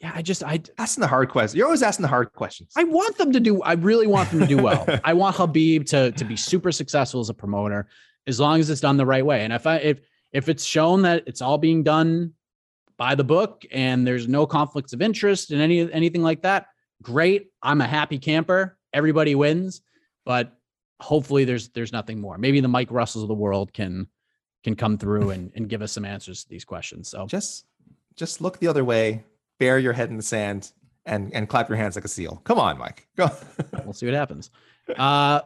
Yeah, I just I asking the hard questions. You're always asking the hard questions. I want them to do. I really want them to do well. I want Khabib to to be super successful as a promoter, as long as it's done the right way. And if I if if it's shown that it's all being done by the book and there's no conflicts of interest and any anything like that, great. I'm a happy camper. Everybody wins, but hopefully there's there's nothing more. Maybe the Mike Russells of the world can can come through and, and give us some answers to these questions. So just just look the other way, bury your head in the sand, and and clap your hands like a seal. Come on, Mike. Go. we'll see what happens. Uh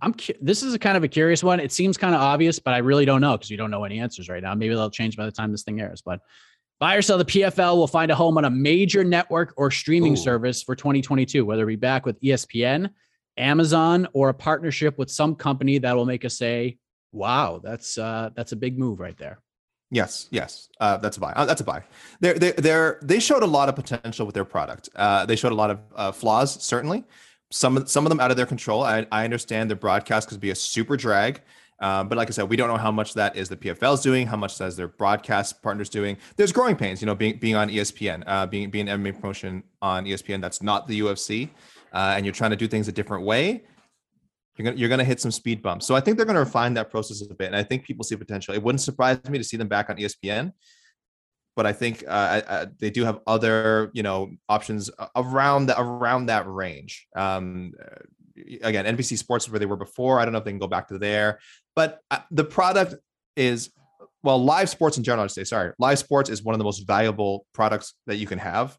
I'm this is a kind of a curious one. It seems kind of obvious, but I really don't know because we don't know any answers right now. Maybe they'll change by the time this thing airs. But buy or sell the PFL will find a home on a major network or streaming Ooh. service for 2022, whether it be back with ESPN, Amazon, or a partnership with some company that will make us say, Wow, that's uh, that's a big move right there. Yes, yes, uh, that's a buy. Uh, that's a buy. They're they they're they showed a lot of potential with their product. Uh, they showed a lot of uh, flaws, certainly. Some some of them out of their control. I, I understand the broadcast could be a super drag, uh, but like I said, we don't know how much that is the PFL is doing, how much that is their broadcast partners doing. There's growing pains, you know, being being on ESPN, uh, being being MMA promotion on ESPN. That's not the UFC, and you're trying to do things a different way you're gonna you're gonna hit some speed bumps. So I think they're gonna refine that process a bit, and I think people see potential. It wouldn't surprise me to see them back on ESPN, but I think uh, I, I, they do have other you know options around the, around that range. Um, again, NBC Sports where they were before. I don't know if they can go back to there, but uh, the product is well, live sports in general. I'd say sorry, live sports is one of the most valuable products that you can have.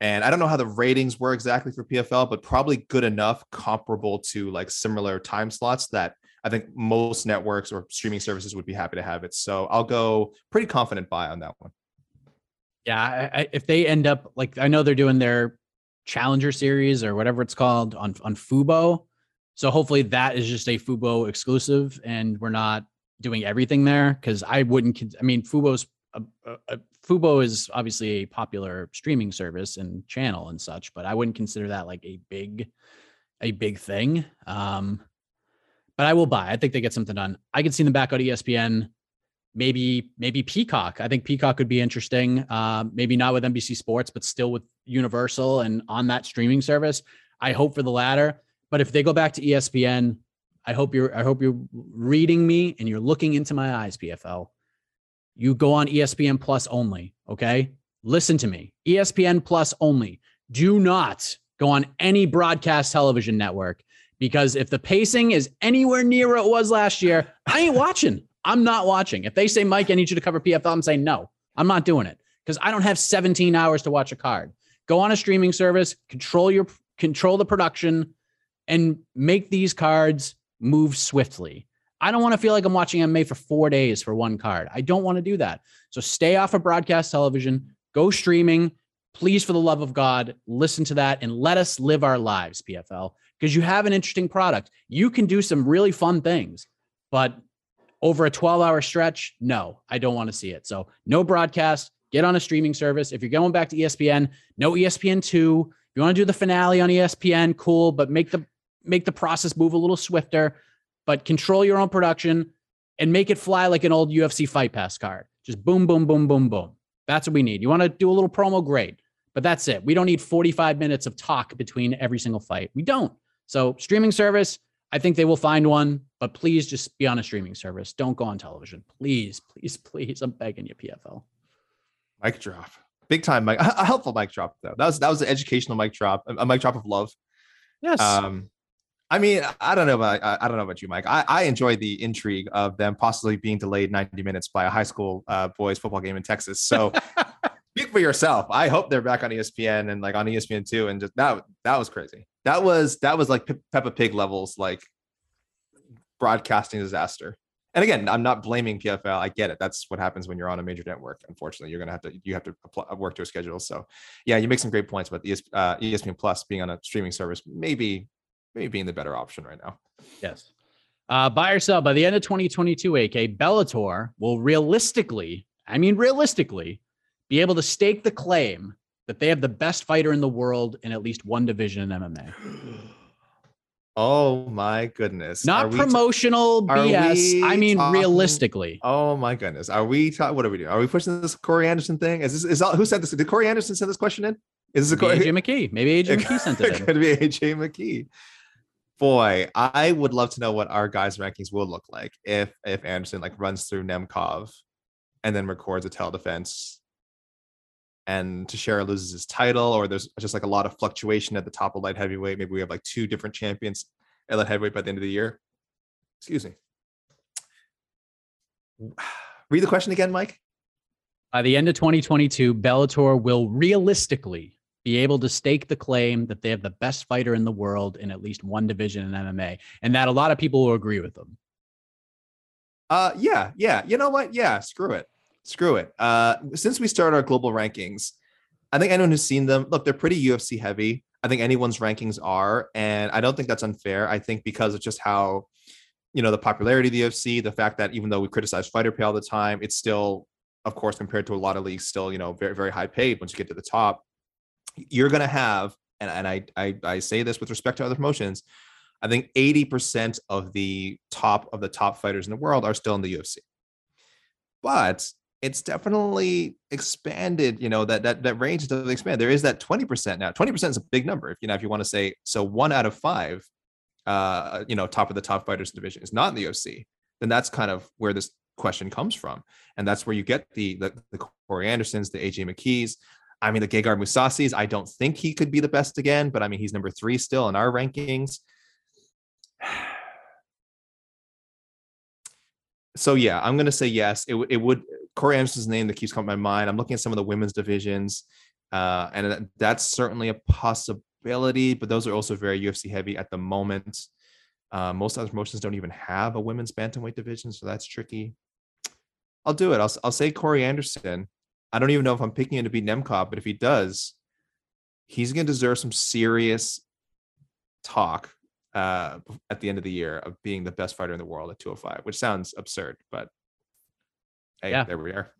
And I don't know how the ratings were exactly for PFL, but probably good enough, comparable to like similar time slots that I think most networks or streaming services would be happy to have it. So I'll go pretty confident buy on that one. Yeah, I, if they end up like I know they're doing their Challenger series or whatever it's called on on Fubo, so hopefully that is just a Fubo exclusive, and we're not doing everything there because I wouldn't. I mean, Fubo's a, a, a, Fubo is obviously a popular streaming service and channel and such, but I wouldn't consider that like a big, a big thing. Um, but I will buy. I think they get something done. I could see them back on ESPN. Maybe, maybe Peacock. I think Peacock could be interesting. Uh, maybe not with NBC Sports, but still with Universal and on that streaming service. I hope for the latter. But if they go back to ESPN, I hope you're I hope you're reading me and you're looking into my eyes, PFL. You go on ESPN Plus only, okay? Listen to me. ESPN Plus only. Do not go on any broadcast television network because if the pacing is anywhere near what it was last year, I ain't watching. I'm not watching. If they say, Mike, I need you to cover PFL, I'm saying no, I'm not doing it because I don't have 17 hours to watch a card. Go on a streaming service, control your control the production, and make these cards move swiftly. I don't want to feel like I'm watching MMA for four days for one card. I don't want to do that. So stay off of broadcast television, go streaming. Please, for the love of God, listen to that and let us live our lives, PFL, because you have an interesting product. You can do some really fun things, but over a 12 hour stretch, no, I don't want to see it. So no broadcast, get on a streaming service. If you're going back to ESPN, no ESPN2. If you want to do the finale on ESPN, cool, but make the make the process move a little swifter, but control your own production and make it fly like an old UFC fight pass card. Just boom, boom, boom, boom, boom. That's what we need. You want to do a little promo, great. But that's it. We don't need 45 minutes of talk between every single fight. We don't. So, streaming service, I think they will find one, but please just be on a streaming service. Don't go on television. Please, please, please. I'm begging you, PFL. Mic drop. Big time mic. A helpful mic drop, though. That was that was an educational mic drop, a mic drop of love. Yes. Um, I mean, I don't know about I, don't know about you, Mike. I, I enjoy the intrigue of them possibly being delayed 90 minutes by a high school uh, boys football game in Texas. So speak for yourself. I hope they're back on ESPN and like on ESPN two, and just that that was crazy. That was that was like Pe- Peppa Pig levels, like broadcasting disaster. And again, I'm not blaming PFL. I get it. That's what happens when you're on a major network. Unfortunately, you're gonna have to you have to apply, work to a schedule. So, yeah, you make some great points. But ES, uh, ESPN Plus being on a streaming service maybe maybe being the better option right now. Yes. Uh, buy or sell by the end of 2022, AK Bellator will realistically, I mean realistically, be able to stake the claim that they have the best fighter in the world in at least one division in MMA. Oh my goodness! Not promotional t- BS. I mean, talking, realistically. Oh my goodness! Are we? Ta- what are we doing? Are we pushing this Corey Anderson thing? Is this is that, who sent this? Did Corey Anderson send this question in? Is this a Corey? AJ McKee? Maybe AJ McKee sent it. it could be AJ McKee boy, I would love to know what our guys' rankings will look like if if Anderson like runs through Nemkov and then records a tail defense and Teixeira loses his title, or there's just like a lot of fluctuation at the top of light heavyweight. Maybe we have like two different champions at light heavyweight by the end of the year. Excuse me. Read the question again, Mike. By the end of 2022, Bellator will realistically be able to stake the claim that they have the best fighter in the world in at least one division in MMA, and that a lot of people will agree with them. Uh, yeah, yeah. You know what? Yeah, screw it, screw it. Uh, since we started our global rankings, I think anyone who's seen them, look, they're pretty UFC heavy. I think anyone's rankings are, and I don't think that's unfair. I think because of just how, you know, the popularity of the UFC, the fact that even though we criticize fighter pay all the time, it's still, of course, compared to a lot of leagues, still, you know, very, very high paid once you get to the top you're going to have, and, and I, I, I say this with respect to other promotions, I think 80% of the top of the top fighters in the world are still in the UFC. But it's definitely expanded, you know, that that that range does expand. There is that 20% now. 20% is a big number. If you know, if you want to say so one out of five, uh, you know, top of the top fighters division is not in the UFC, then that's kind of where this question comes from, and that's where you get the the, the Corey Andersons, the AJ McKees. I mean, the Gegard Mousasis I don't think he could be the best again, but I mean, he's number three still in our rankings. So yeah, I'm gonna say yes. It, it would Corey Anderson's name that keeps coming to my mind. I'm looking at some of the women's divisions, uh, and that's certainly a possibility. But those are also very UFC heavy at the moment. Uh, most other promotions don't even have a women's bantamweight division, so that's tricky. I'll do it. I'll I'll say Corey Anderson. I don't even know if I'm picking him to beat Nemkov, but if he does, he's gonna deserve some serious talk uh, at the end of the year of being the best fighter in the world at 205, which sounds absurd, but hey, yeah. there we are.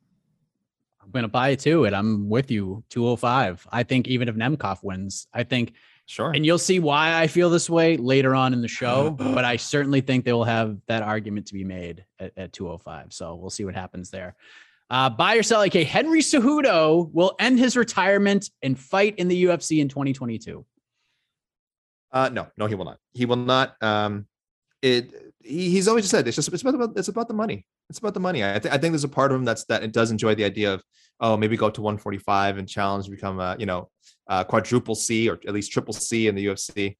I'm gonna buy it too, and I'm with you. 205. I think even if Nemkov wins, I think sure, and you'll see why I feel this way later on in the show. but I certainly think they will have that argument to be made at, at 205. So we'll see what happens there. Uh, buy or sell, okay. Henry Cejudo will end his retirement and fight in the UFC in 2022. Uh, no, no, he will not. He will not. Um, it. He, he's always said it's just it's about it's about the money. It's about the money. I, th- I think there's a part of him that's that it does enjoy the idea of oh maybe go up to 145 and challenge become a you know a quadruple C or at least triple C in the UFC.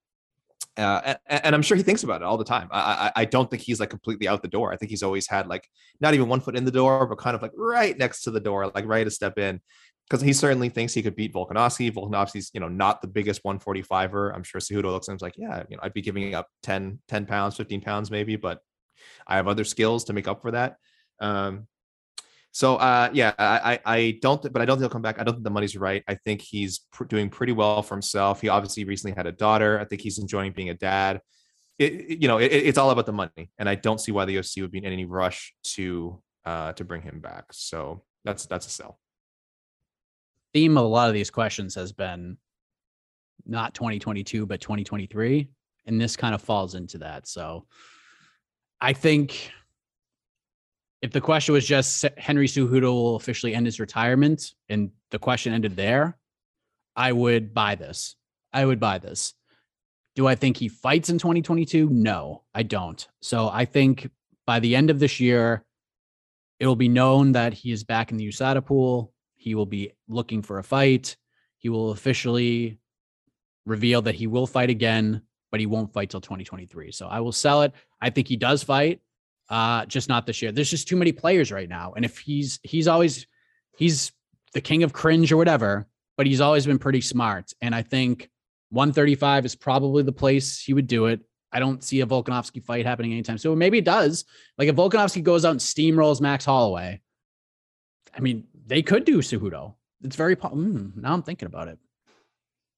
Uh, and, and, I'm sure he thinks about it all the time. I, I, I don't think he's like completely out the door. I think he's always had like not even one foot in the door, but kind of like right next to the door, like ready to step in because he certainly thinks he could beat Volkanovski. Volkanovski's, you know, not the biggest 145er. I'm sure Cejudo looks at him like, yeah, you know, I'd be giving up 10, 10 pounds, 15 pounds maybe, but I have other skills to make up for that. Um, so uh, yeah, I, I don't, but I don't think he'll come back. I don't think the money's right. I think he's pr- doing pretty well for himself. He obviously recently had a daughter. I think he's enjoying being a dad. It, you know, it, it's all about the money, and I don't see why the UFC would be in any rush to uh, to bring him back. So that's that's a sell theme of a lot of these questions has been not 2022 but 2023 and this kind of falls into that. So i think if the question was just henry Cejudo will officially end his retirement and the question ended there i would buy this. I would buy this. Do i think he fights in 2022 no i don't. So i think by the end of this year it will be known that he is back in the usada pool he will be looking for a fight. He will officially reveal that he will fight again, but he won't fight till 2023. So I will sell it. I think he does fight, uh, just not this year. There's just too many players right now. And if he's he's always he's the king of cringe or whatever, but he's always been pretty smart. And I think 135 is probably the place he would do it. I don't see a Volkanovski fight happening anytime soon. Maybe it does. Like if Volkanovski goes out and steamrolls Max Holloway, I mean, they could do Cejudo. It's very mm, now I'm thinking about it.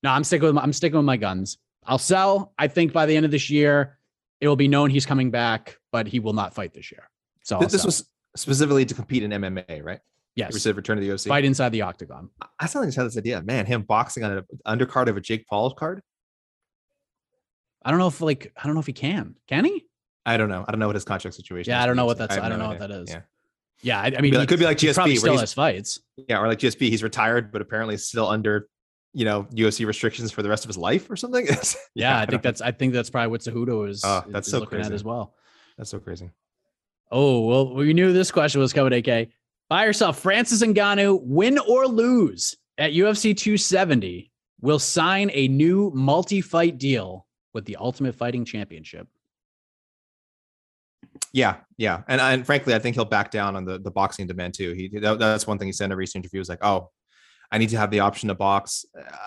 No, I'm sticking with my, I'm sticking with my guns. I'll sell. I think by the end of this year, it will be known he's coming back, but he will not fight this year. So this, this was specifically to compete in MMA, right? Yes. He return to the UFC. Fight inside the octagon. I still I had this idea. Man, him boxing on an undercard of a Jake Paul card. I don't know if like I don't know if he can. Can he? I don't know. I don't know what his contract situation. Yeah, is. I don't know what that's. I, I don't no know idea. what that is. Yeah. Yeah, I, I mean, it could be like GSP, still has fights. Yeah, or like GSP, he's retired, but apparently still under, you know, UFC restrictions for the rest of his life or something. yeah, yeah, I, I think that's I think that's probably what Cejudo is. Oh, that's is so looking crazy. at as well. That's so crazy. Oh well, we knew this question was coming. AK, buy yourself Francis Ngannou, win or lose at UFC 270, will sign a new multi-fight deal with the Ultimate Fighting Championship. Yeah, yeah, and and frankly, I think he'll back down on the the boxing demand too. He that, that's one thing he said in a recent interview. Was like, oh, I need to have the option to box.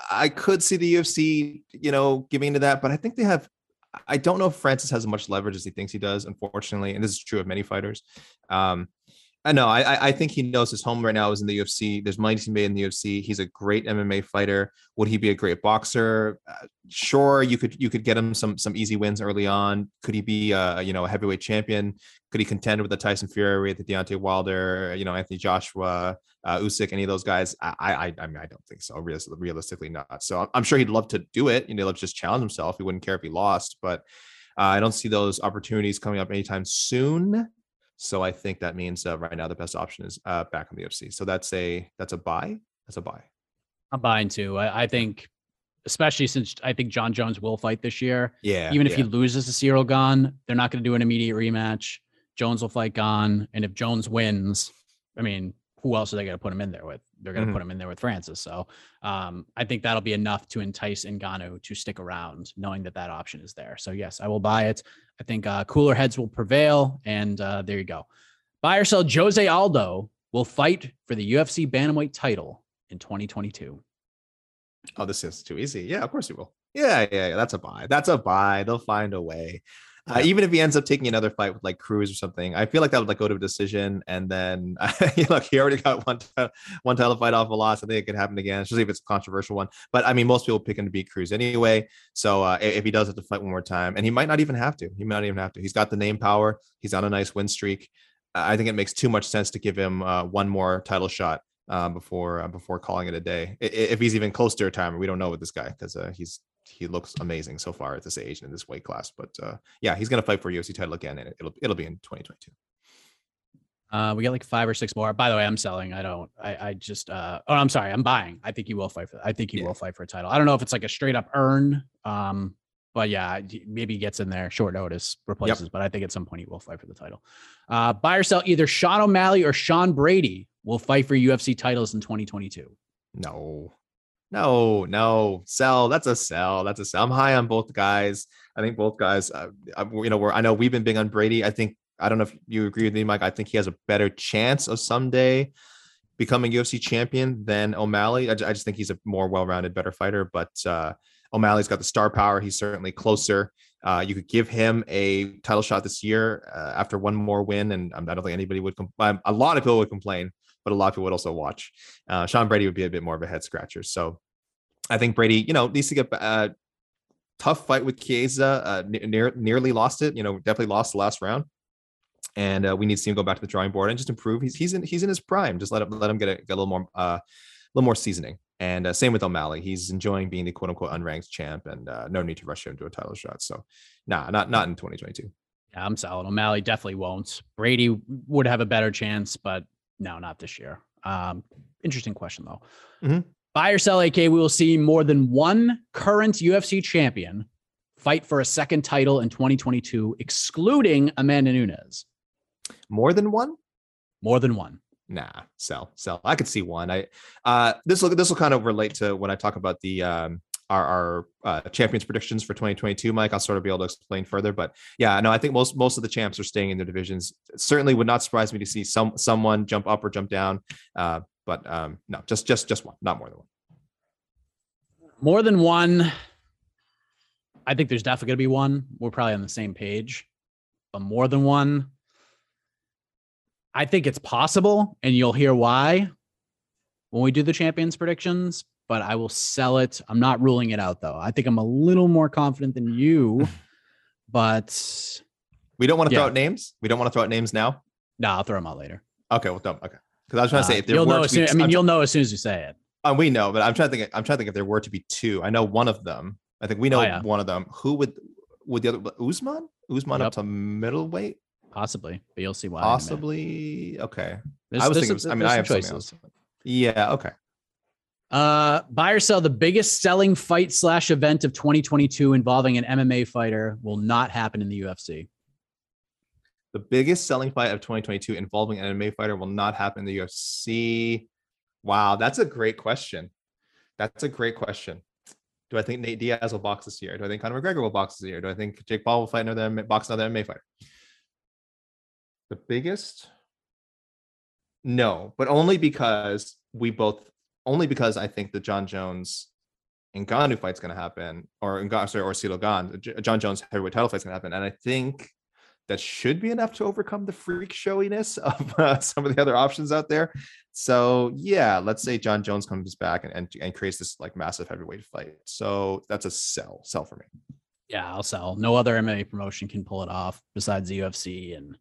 I could see the UFC, you know, giving into that, but I think they have. I don't know if Francis has as much leverage as he thinks he does, unfortunately, and this is true of many fighters. Um, I know. I I think he knows his home right now is in the UFC. There's money to be made in the UFC. He's a great MMA fighter. Would he be a great boxer? Uh, sure, you could you could get him some some easy wins early on. Could he be a you know a heavyweight champion? Could he contend with the Tyson Fury, the Deontay Wilder, you know Anthony Joshua, uh, Usyk, any of those guys? I I I mean I don't think so. Realistically, not. So I'm sure he'd love to do it. You know, he'd love just challenge himself. He wouldn't care if he lost, but uh, I don't see those opportunities coming up anytime soon. So I think that means uh, right now the best option is uh, back in the UFC. So that's a that's a buy. That's a buy. I'm buying too. I, I think, especially since I think Jon Jones will fight this year. Yeah. Even if yeah. he loses to Ciryl Gane, they're not going to do an immediate rematch. Jones will fight Gane, and if Jones wins, I mean, who else are they going to put him in there with? They're going to Mhm. put him in there with Francis. So um, I think that'll be enough to entice Ngannou to stick around, knowing that that option is there. So yes, I will buy it. I think uh, cooler heads will prevail, and uh, there you go. Buy or sell. Jose Aldo will fight for the UFC bantamweight title in 2022. Oh, this is too easy. Yeah, of course he will. Yeah, yeah, yeah. That's a buy. That's a buy. They'll find a way. Uh, even if he ends up taking another fight with like Cruz or something, I feel like that would like go to a decision, and then look, he already got one ti- one title fight off a loss. I think it could happen again, especially if it's a controversial one. But I mean, most people pick him to beat Cruz anyway. So uh, if he does have to fight one more time, and he might not even have to, he might not even have to. He's got the name power. He's on a nice win streak. I think it makes too much sense to give him uh, one more title shot uh, before uh, before calling it a day. If he's even close to retirement, we don't know with this guy because uh, he's he looks amazing so far at this age and in this weight class. But uh, yeah, he's gonna fight for UFC title again, and it'll it'll be in 2022. Uh, we got like five or six more. By the way, I'm selling. I don't. I, I just. Uh, oh, I'm sorry. I'm buying. I think he will fight for. I think he Yeah. will fight for a title. I don't know if it's like a straight up earn. Um, but yeah, maybe he gets in there short notice replaces. But I think at some point he will fight for the title. Uh, buy or sell. Either Sean O'Malley or Sean Brady will fight for UFC titles in 2022. No, no, no. Sell. That's a sell. That's a sell. I'm high on both guys. I think both guys. Uh, you know, we're I know we've been big on Brady. I think I don't know if you agree with me, Mike. I think he has a better chance of someday becoming UFC champion than O'Malley. I, I just think he's a more well-rounded, better fighter. But uh, O'Malley's got the star power. He's certainly closer. Uh, you could give him a title shot this year uh, after one more win, and um, I don't think anybody would. Com- um, a lot of people would complain, but a lot of people would also watch. Uh, Sean Brady would be a bit more of a head scratcher. So I think Brady, you know, needs to get uh, tough fight with Chiesa. Uh, near, nearly lost it. You know, definitely lost the last round. And uh, we need to see him go back to the drawing board and just improve. He's he's in he's in his prime. Just let him let him get a, get a little more uh, a little more seasoning. And uh, same with O'Malley. He's enjoying being the quote unquote unranked champ, and uh, no need to rush him to a title shot. So, nah, not not in 2022. Yeah, I'm solid. O'Malley definitely won't. Brady would have a better chance, but no, not this year. Um, interesting question though. Mhm. Buy or sell, AK. We will see more than one current UFC champion fight for a second title in 2022, excluding Amanda Nunes. More than one? More than one. Nah, sell, sell. I could see one. I uh this will this will kind of relate to when I talk about the um our, our uh, champions predictions for 2022 mike i'll sort of be able to explain further but yeah no i think most most of the champs are staying in their divisions certainly would not surprise me to see some someone jump up or jump down uh but um no just just just one not more than one More than one. I think there's definitely going to be one. We're probably on the same page, but more than one. I think it's possible, and you'll hear why when we do the champions predictions. But I will sell it. I'm not ruling it out though. I think I'm a little more confident than you, but we don't want to Yeah. throw out names we don't want to throw out names now no, I'll throw them out later. okay well don't okay because i was trying to say Uh, if there you'll were know to as be I mean, I'm you'll know as soon as you say it. Uh, we know, but I'm trying to think. I'm trying to think if there were to be two. I know one of them. I think we know Oh, yeah. one of them. Who would would the other Usman? Usman Yep. up to middleweight, Possibly, but you'll see why. in a minute. possibly. Okay, There's- I was thinking. some- I mean, I have choices. Yeah. Okay. Uh, buy or sell the biggest selling fight slash event of 2022 involving an MMA fighter will not happen in the UFC. The biggest selling fight of 2022 involving an MMA fighter will not happen in the UFC. Wow, that's a great question. That's a great question. Do I think Nate Diaz will box this year? Do I think Conor McGregor will box this year? Do I think Jake Paul will fight another box another MMA fighter? The biggest? No, but only because we both only because I think the Jon Jones and Ngannou fight's going to happen, or sorry, or Ciryl Gane, J- Jon Jones heavyweight title fight's going to happen, and I think that should be enough to overcome the freak showiness of uh, some of the other options out there. So yeah, let's say Jon Jones comes back and, and and creates this like massive heavyweight fight. So that's a sell, sell for me. Yeah, I'll sell. No other MMA promotion can pull it off besides the UFC. And,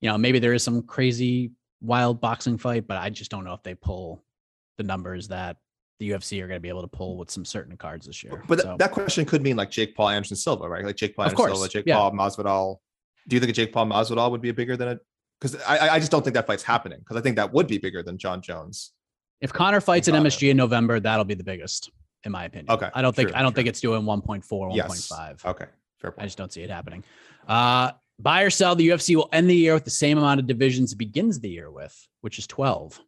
you know, maybe there is some crazy wild boxing fight, but I just don't know if they pull the numbers that the UFC are going to be able to pull with some certain cards this year. But So- that question could mean like Jake Paul, Anderson Silva, right? Like Jake Paul, Anderson Silva, Jake yeah. Paul, Masvidal. Do you think a Jake Paul Masvidal would be bigger than a? Because I I- just don't think that fight's happening. Because I think that would be bigger than Jon Jones. If Conor fights at. MSG in November, that'll be the biggest, in my opinion. Okay, I don't think true, I don't true. think it's doing 1.4, 1.5. Yes. Okay. Fair point. I just don't see it happening. Uh, Buy or sell, the UFC will end the year with the same amount of divisions it begins the year with, which is 12.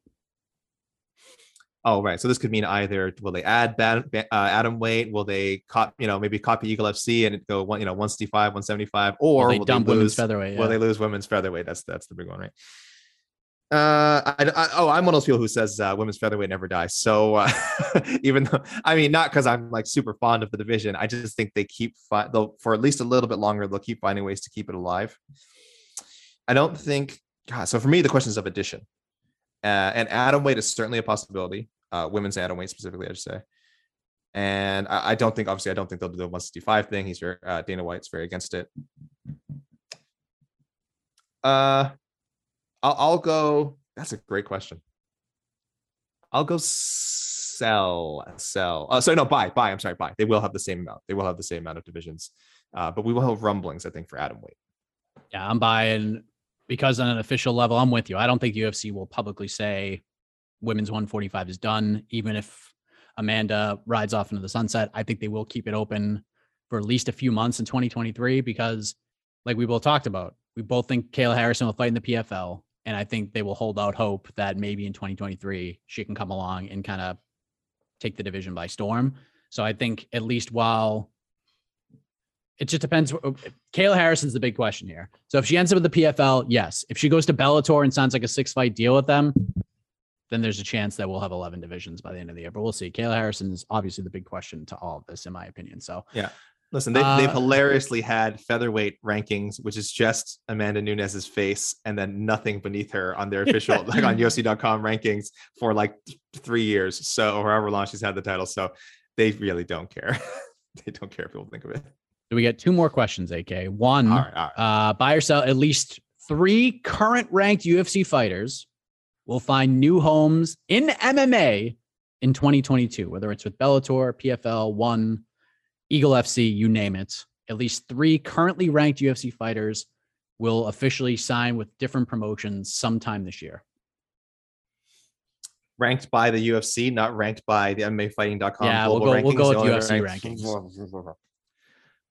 Oh, right. So this could mean either will they add bad, uh, Atom weight? Will they copy, you know, maybe copy Eagle FC and go one, you know, 165, 175, or will they dump they lose, women's featherweight? Yeah. Will they lose women's featherweight? That's that's the big one, right? Uh, I, I, oh, I'm one of those people who says uh, women's featherweight never dies. So uh, even though, I mean, not because I'm like super fond of the division, I just think they keep fi- they'll for at least a little bit longer. They'll keep finding ways to keep it alive. I don't think. God, so for me, the question is of addition, uh, and atom weight is certainly a possibility uh, women's atom weight specifically, I should say. And I, I, don't think, obviously, I don't think they'll do the 165 thing. He's very, uh, Dana White's very against it. Uh, I'll, I'll go. That's a great question. I'll go sell, sell. Uh, sorry, no, buy, buy. I'm sorry, buy. They will have the same amount. They will have the same amount of divisions, uh, but we will have rumblings, I think, for atom weight. Yeah, I'm buying because on an official level, I'm with you. I don't think UFC will publicly say women's 145 is done, even if Amanda rides off into the sunset. I think they will keep it open for at least a few months in 2023 because, like we both talked about, we both think Kayla Harrison will fight in the PFL. And I think they will hold out hope that maybe in 2023 she can come along and kind of take the division by storm. So I think at least while it just depends. Uh, Kayla Harrison's the big question here. So if she ends up with the PFL, yes. If she goes to Bellator and signs like a six fight deal with them, then there's a chance that we'll have 11 divisions by the end of the year. But we'll see. Kayla Harrison is obviously the big question to all of this, in my opinion. So yeah. Listen, they've, uh, they've hilariously had featherweight rankings, which is just Amanda Nunes's face and then nothing beneath her on their official, like on UFC.com rankings for like three years. So, or however long she's had the title. So they really don't care. they don't care if people think of it. Do we get two more questions, AK? One, all right, all right. Uh, buy or sell at least three current ranked UFC fighters will find new homes in MMA in 2022, whether it's with Bellator, PFL, One, Eagle FC, you name it. At least three currently ranked UFC fighters will officially sign with different promotions sometime this year. Ranked by the UFC, not ranked by the MMAfighting.com. Yeah, we'll go, we'll go with UFC rankings. rankings.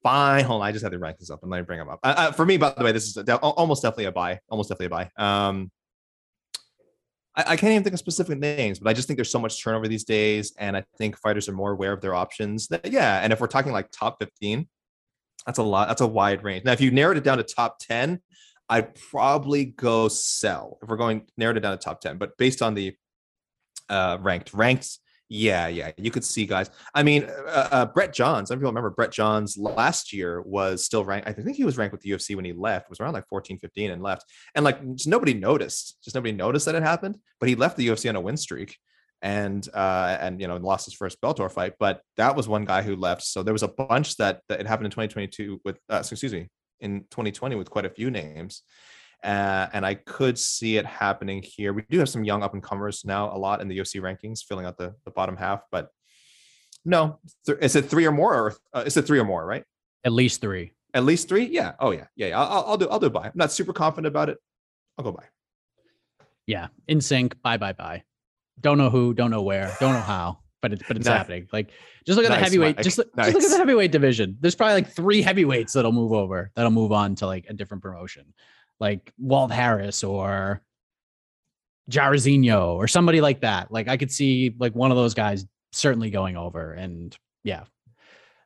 Fine. Hold on. I just had the rankings up and let me bring them up. Uh, uh, for me, by the way, this is almost definitely a buy. Almost definitely a buy. Um, I, I, can't even think of specific names, but I just think there's so much turnover these days, and I think fighters are more aware of their options. That, yeah, and if we're talking like top 15, that's a lot. That's a wide range. Now, if you narrowed it down to top 10, I'd probably go sell. If we're going narrowed it down to top 10, but based on the uh, ranked, ranked yeah, yeah, you could see guys. I mean, uh, uh, Brett Johns. Some people remember Brett Johns last year was still ranked. I think he was ranked with the UFC when he left. Was around like 14, 15 and left. And like nobody noticed. Just nobody noticed that it happened. But he left the UFC on a win streak and uh and you know lost his first Bellator fight. But that was one guy who left. So there was a bunch that that it happened in 2022 with uh, excuse me in 2020 with quite a few names. Uh, and I could see it happening here. We do have some young up and comers now, a lot in the UFC rankings, filling out the, the bottom half. But no, is it three or more, or uh, is it three or more? Right? At least three. At least three? Yeah. Oh yeah. Yeah. yeah. I'll, I'll do. I'll do buy. I'm not super confident about it. I'll go buy. Yeah. In sync. Buy. Buy. Buy. Don't know who. Don't know where. Don't know how. But it's but it's nice. happening. Like just look at nice, the heavyweight. Just, nice. just look at the heavyweight division. There's probably like three heavyweights that'll move over. That'll move on to like a different promotion like Walt Harris or Jairzinho or somebody like that. Like I could see like one of those guys certainly going over. And yeah.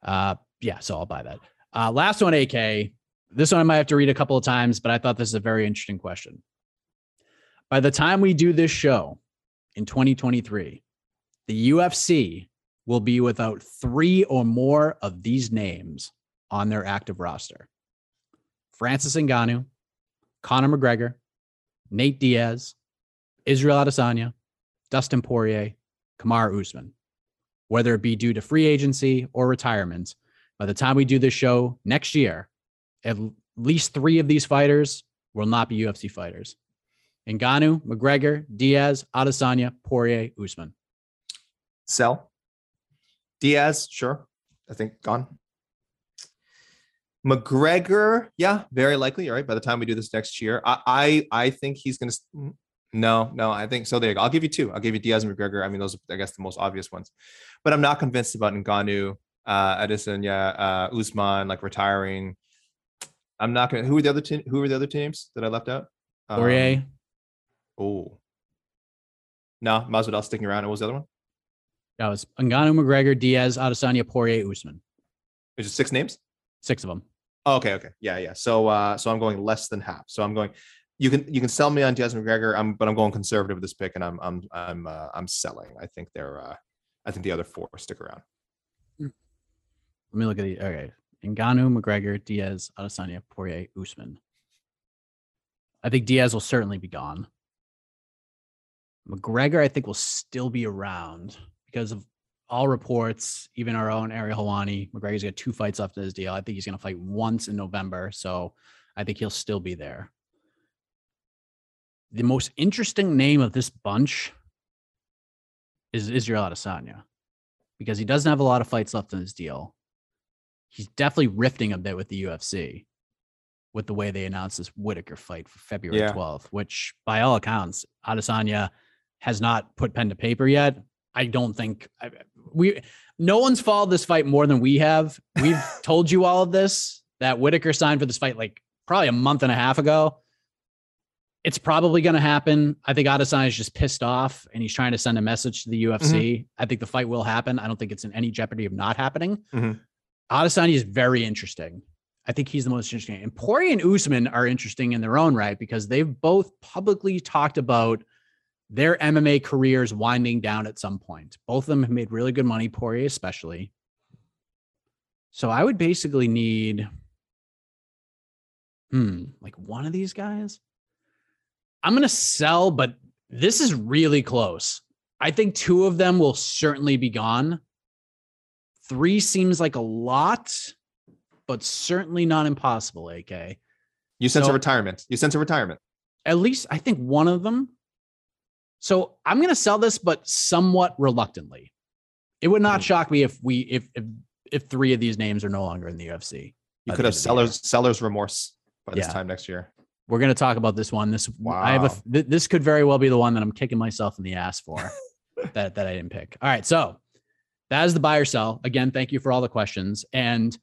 Uh yeah, so I'll buy that. Uh last one, AK. This one I might have to read a couple of times, but I thought this is a very interesting question. By the time we do this show in 2023, the UFC will be without three or more of these names on their active roster. Francis Ngannou, Conor McGregor, Nate Diaz, Israel Adesanya, Dustin Poirier, Kamaru Usman. Whether it be due to free agency or retirement, by the time we do this show next year, at least three of these fighters will not be UFC fighters. Ngannou, McGregor, Diaz, Adesanya, Poirier, Usman. Sell. Diaz, sure. I think gone. McGregor, yeah, very likely. All right. By the time we do this next year, I I, I think he's going to. No, no, I think so. There you go. I'll give you two. I'll give you Diaz and McGregor. I mean, those are, I guess, the most obvious ones. But I'm not convinced about Ngannou, uh, Edison, yeah, uh, Usman, like retiring. I'm not gonna. Who are the other two? Who are the other teams that I left out? Poirier. Um, oh. No, Masvidal sticking around. What was the other one? That was Ngannou, McGregor, Diaz, Adesanya, Poirier, Usman. Is it six names? Six of them. Oh, okay, okay, yeah, yeah. So, uh, so I'm going less than half. So I'm going. You can you can sell me on Diaz McGregor. I'm, but I'm going conservative with this pick, and I'm I'm I'm uh, I'm selling. I think they're. Uh, I think the other four stick around. Let me look at the. Okay, Ngannou, McGregor, Diaz, Adesanya, Poirier, Usman. I think Diaz will certainly be gone. McGregor, I think, will still be around because of all reports, even our own Ariel Helwani. McGregor's got two fights left in his deal. I think he's going to fight once in November. So I think he'll still be there. The most interesting name of this bunch is Israel Adesanya because he doesn't have a lot of fights left in his deal. He's definitely rifting a bit with the UFC with the way they announced this Whitaker fight for February Yeah. 12th, which by all accounts, Adesanya has not put pen to paper yet. I don't think we no one's followed this fight more than we have. We've told you all of this that Whitaker signed for this fight like probably a month and a half ago. It's probably going to happen. I think Adesanya is just pissed off and he's trying to send a message to the UFC. I think the fight will happen. I don't think it's in any jeopardy of not happening. Mhm. Adesanya is very interesting. I think he's the most interesting. And Poirier and Usman are interesting in their own right because they've both publicly talked about their MMA careers winding down at some point. Both of them have made really good money, Poirier especially. So I would basically need, hmm, like one of these guys. I'm going to sell, but this is really close. I think two of them will certainly be gone. Three seems like a lot, but certainly not impossible, AK. You sense So- a retirement. You sense a retirement. At least I think one of them. So I'm going to sell this, but somewhat reluctantly. It would not Mhm. shock me if we if if if three of these names are no longer in the UFC. You could have end of the sellers sellers remorse by this Yeah. time next year. We're going to talk about this one. This I have a Wow. th- this could very well be the one that I'm kicking myself in the ass for that that I didn't pick. All right, so that is the buy or sell. Again, thank you for all the questions. And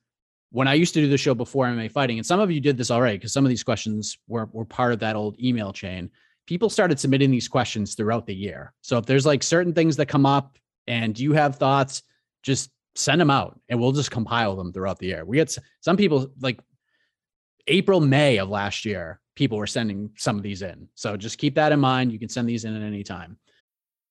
when I used to do the show before MMA fighting, and some of you did this already because some of these questions were were part of that old email chain. People started submitting these questions throughout the year. So if there's like certain things that come up and you have thoughts, just send them out and we'll just compile them throughout the year. We had some people like April, May of last year, people were sending some of these in. So just keep that in mind. You can send these in at any time.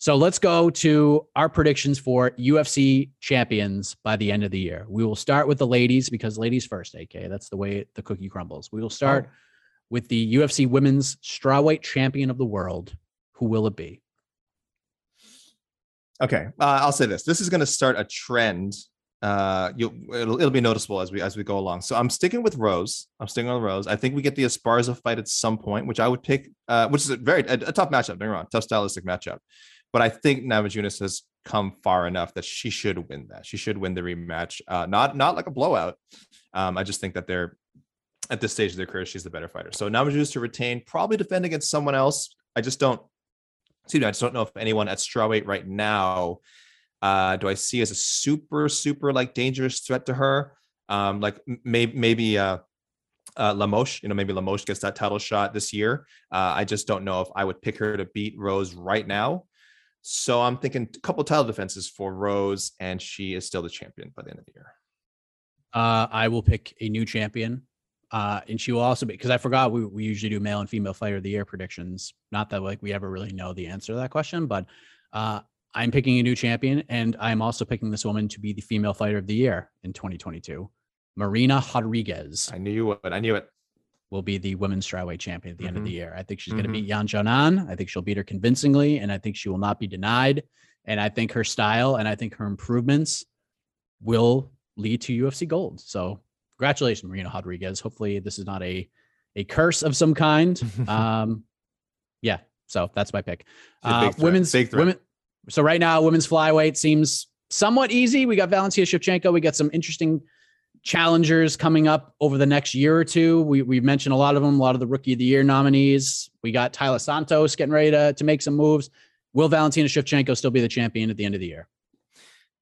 So let's go to our predictions for UFC champions by the end of the year. We will start with the ladies because ladies first, AK. That's the way the cookie crumbles. We will start with the UFC women's strawweight champion of the world. Who will it be? Okay, uh, I'll say this. This is going to start a trend. Uh, you'll it'll, it'll be noticeable as we as we go along. So I'm sticking with Rose. I'm sticking with Rose. I think we get the Esparza fight at some point, which I would pick. Uh, which is a very a, a tough matchup. Don't get me wrong, tough stylistic matchup. But I think Namajunas has come far enough that she should win that. She should win the rematch. Uh, not not like a blowout. Um, I just think that they're at this stage of their career, she's the better fighter. So Namajunas to retain, probably defend against someone else. I just don't. Excuse me, I just don't know if anyone at strawweight right now uh, do I see as a super, super like dangerous threat to her? Um, like maybe maybe uh, uh, Lemos, you know, maybe Lemos gets that title shot this year. Uh, I just don't know if I would pick her to beat Rose right now. So I'm thinking a couple title defenses for Rose, and she is still the champion by the end of the year. Uh, I will pick a new champion. Uh, and she will also be because I forgot we, we usually do male and female fighter of the year predictions. Not that like we ever really know the answer to that question, but uh, I'm picking a new champion, and I'm also picking this woman to be the female fighter of the year in 2022. Marina Rodriguez I knew you would. I knew it. Will be the women's strawweight champion at the end of the year. I think she's going to beat Yan Xiaonan. I think she'll beat her convincingly, and I think she will not be denied. And I think her style and I think her improvements will lead to UFC gold. So congratulations, Marina Rodriguez. Hopefully, this is not a a curse of some kind. um, yeah. So that's my pick. Uh, women's women. So right now, women's flyweight seems somewhat easy. We got Valentina Shevchenko. We got some interesting challengers coming up over the next year or two. We we mentioned a lot of them, a lot of the rookie of the year nominees. We got Taila Santos getting ready to, to make some moves. Will Valentina Shevchenko still be the champion at the end of the year?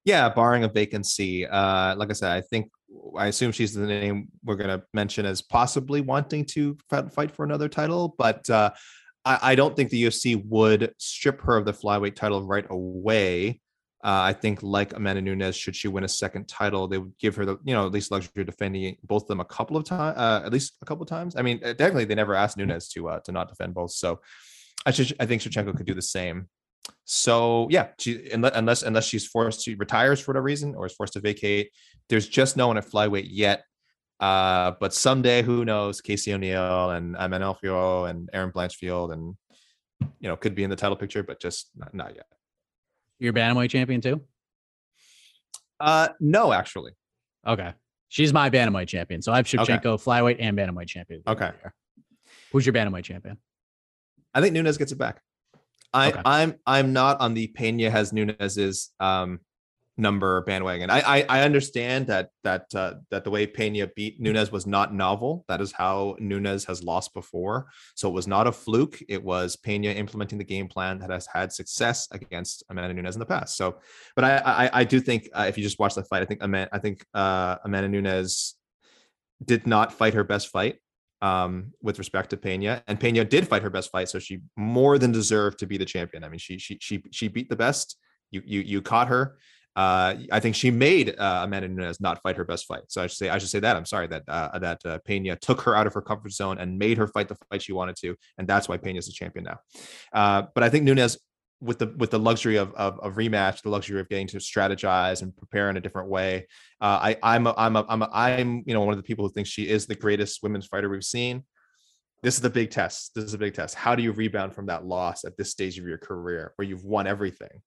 Yeah, barring a vacancy. Uh, like I said, I think I assume she's the name we're going to mention as possibly wanting to fight for another title, but uh, I, I, don't think the UFC would strip her of the flyweight title right away. Uh, I think, like Amanda Nunes, should she win a second title, they would give her the, you know, at least luxury of defending both of them a couple of times, uh, at least a couple of times. I mean, uh, technically, they never asked Nunes to uh, to not defend both, so I should, I think Shevchenko could do the same. So yeah, she unless unless she's forced to retires for whatever reason or is forced to vacate, there's just no one at flyweight yet. Uh, but someday, who knows? Casey O'Neill and Manon Fiorot and Erin Blanchfield and you know could be in the title picture, but just not, not yet. You're bantamweight champion too? Uh, no, actually. Okay, she's my bantamweight champion. So I have Shevchenko, okay. flyweight, and bantamweight champion. Okay. Who's your bantamweight champion? I think Nunes gets it back. I, okay. I'm I'm not on the Pena has Nunes's um number bandwagon. I, I, I understand that that uh, that the way Pena beat Nunes was not novel. That is how Nunes has lost before. So it was not a fluke. It was Pena implementing the game plan that has had success against Amanda Nunes in the past. So, but I I, I do think uh, if you just watch the fight, I think Amanda I think uh, Amanda Nunes did not fight her best fight um, with respect to Pena, and Pena did fight her best fight, so she more than deserved to be the champion. I mean, she she she she beat the best. You you you caught her. Uh, I think she made uh, Amanda Nunes not fight her best fight. So I should say I should say that I'm sorry that uh, that uh, Pena took her out of her comfort zone and made her fight the fight she wanted to, and that's why Pena is the champion now. Uh, but I think Nunes with the with the luxury of, of, of rematch, the luxury of getting to strategize and prepare in a different way. Uh, I I'm a, I'm a, I'm a, I'm you know one of the people who thinks she is the greatest women's fighter we've seen. This is the big test. This is a big test. How do you rebound from that loss at this stage of your career where you've won everything?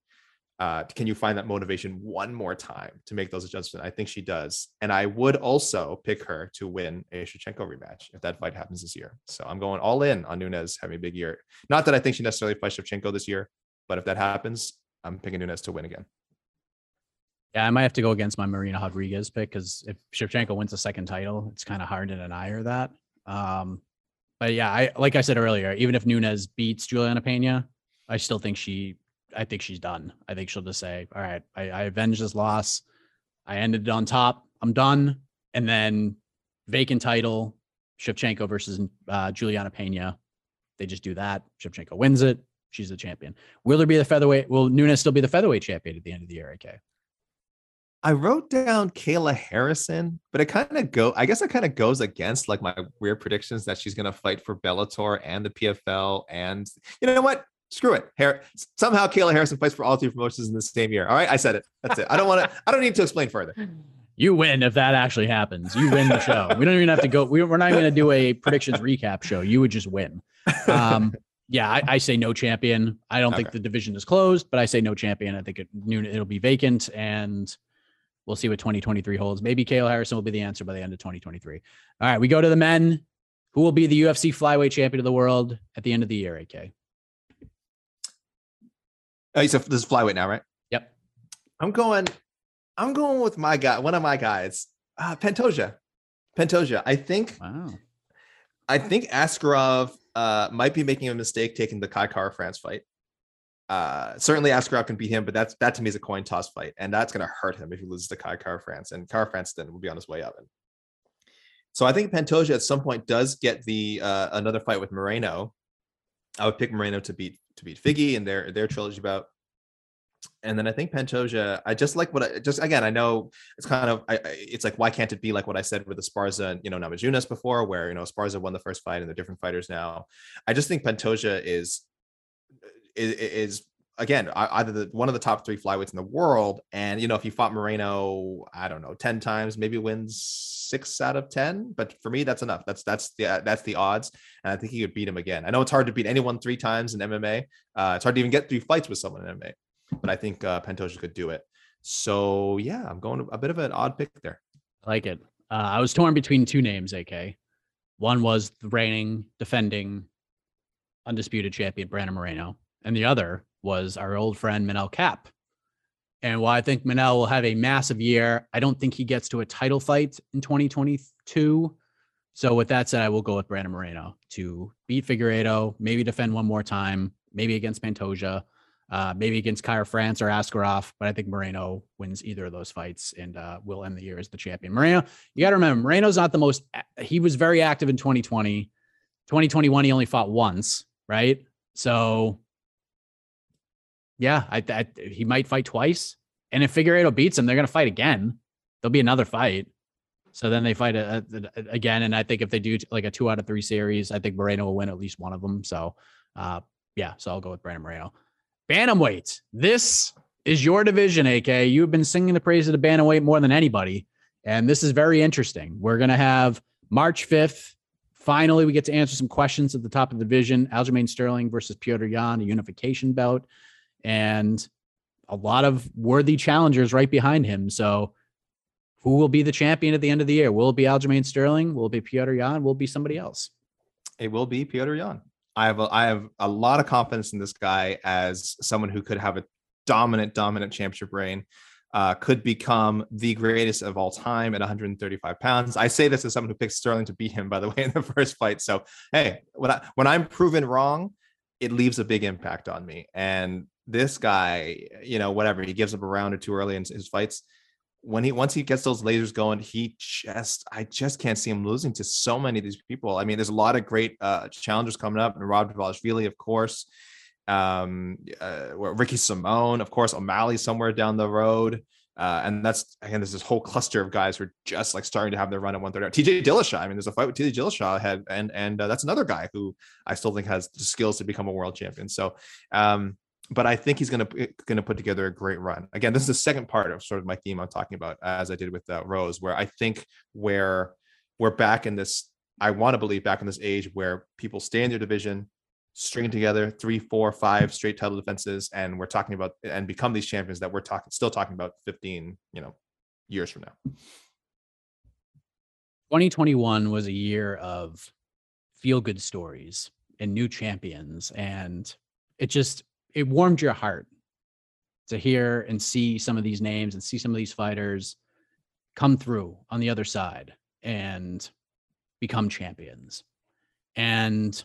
Uh, can you find that motivation one more time to make those adjustments? I think she does. And I would also pick her to win a Shevchenko rematch if that fight happens this year. So I'm going all in on Nunes having a big year. Not that I think she necessarily fights Shevchenko this year, but if that happens, I'm picking Nunes to win again. Yeah, I might have to go against my Marina Rodriguez pick because if Shevchenko wins a second title, it's kind of hard to deny her that. Um, but yeah, I like I said earlier, even if Nunes beats Juliana Pena, I still think she I think she's done. I think she'll just say, "All right, I, I avenged this loss. I ended it on top. I'm done." And then vacant title, Shevchenko versus uh, Juliana Pena. They just do that. Shevchenko wins it. She's the champion. Will there be the featherweight? Will Nunes still be the featherweight champion at the end of the year? Okay. I wrote down Kayla Harrison, but it kind of go. I guess it kind of goes against like my weird predictions that she's going to fight for Bellator and the PFL. And you know what? Screw it. Har- somehow Kayla Harrison fights for all three promotions in the same year. All right, I said it. That's it. I don't want to. I don't need to explain further. You win if that actually happens. You win the show. we don't even have to go. We, are not even going to do a predictions recap show. You would just win. Um, yeah, I, I, say no champion. I don't okay. think the division is closed, but I say no champion. I think it, noon it'll be vacant, and we'll see what 2023 holds. Maybe Kayla Harrison will be the answer by the end of 2023. All right, we go to the men. Who will be the UFC flyweight champion of the world at the end of the year? AK. Oh, so this is flyweight now, right? Yep. I'm going. I'm going with my guy. One of my guys, uh, Pantoja. Pantoja. I think. Wow. I think Askarov uh, might be making a mistake taking the Kai Kara France fight. Uh, certainly Askarov can beat him, but that's that to me is a coin toss fight, and that's going to hurt him if he loses to Kai Kara France, and Kara France then will be on his way up. And so I think Pantoja at some point does get the uh, another fight with Moreno. I would pick Moreno to beat to beat Figgy and their their trilogy bout. And then I think Pantoja, I just like what I just again, I know it's kind of I, it's like why can't it be like what I said with the Esparza and you know Namajunas before, where you know Esparza won the first fight and they're different fighters now. I just think Pantoja is is, is again either the one of the top three flyweights in the world and you know if he fought moreno i don't know 10 times maybe wins six out of 10 but for me that's enough that's that's the that's the odds and i think he could beat him again i know it's hard to beat anyone three times in mma uh, it's hard to even get three fights with someone in mma but i think uh, pantoja could do it so yeah i'm going a bit of an odd pick there I like it Uh, I was torn between two names, AK. One was the reigning, defending, undisputed champion, Brandon Moreno. And the other was our old friend, Manel Kape. And while I think Manel will have a massive year, I don't think he gets to a title fight in 2022. So with that said, I will go with Brandon Moreno to beat Figueiredo, maybe defend one more time, maybe against Pantoja, uh, maybe against Kara-France or Askarov. But I think Moreno wins either of those fights and uh, will end the year as the champion. Moreno, you got to remember, Moreno's not the most, he was very active in 2020. 2021, he only fought once, right? So yeah, I, I, he might fight twice. And if Figueiredo beats him, they're going to fight again. There'll be another fight. So then they fight a, a, a, again. And I think if they do like a two out of three series, I think Moreno will win at least one of them. So, uh, yeah, so I'll go with Brandon Moreno. Bantamweight. This is your division, AK. You've been singing the praise of the bantamweight more than anybody. And this is very interesting. We're going to have March 5th. Finally, we get to answer some questions at the top of the division. Aljamain Sterling versus Piotr Yan, a unification bout. And a lot of worthy challengers right behind him. So who will be the champion at the end of the year? Will it be Aljamain Sterling? Will it be Petr Yan? Will it be somebody else? It will be Petr Yan. I have a, I have a lot of confidence in this guy as someone who could have a dominant, dominant championship reign. Uh, could become the greatest of all time at 135 pounds. I say this as someone who picked Sterling to beat him, by the way, in the first fight. So hey, when I when I'm proven wrong, it leaves a big impact on me. And this guy, you know, whatever he gives up a round or two early in his fights. When he once he gets those lasers going, he just I just can't see him losing to so many of these people. I mean, there's a lot of great uh, challengers coming up, and Merab Dvalishvili, of course, um, uh, Ricky Simón, of course, O'Malley somewhere down the road. Uh, and that's again, there's this whole cluster of guys who are just like starting to have their run at 130. TJ Dillashaw. I mean, there's a fight with TJ Dillashaw ahead, and and uh, that's another guy who I still think has the skills to become a world champion. So, um, but I think he's to going to put together a great run. Again, this is the second part of sort of my theme I'm talking about, as I did with uh, Rose, where I think where we're back in this. I want to believe back in this age where people stay in their division, string together three, four, five straight title defenses, and we're talking about and become these champions that we're talking still talking about 15, you know, years from now. 2021 was a year of feel good stories and new champions and it just it warmed your heart to hear and see some of these names and see some of these fighters come through on the other side and become champions. And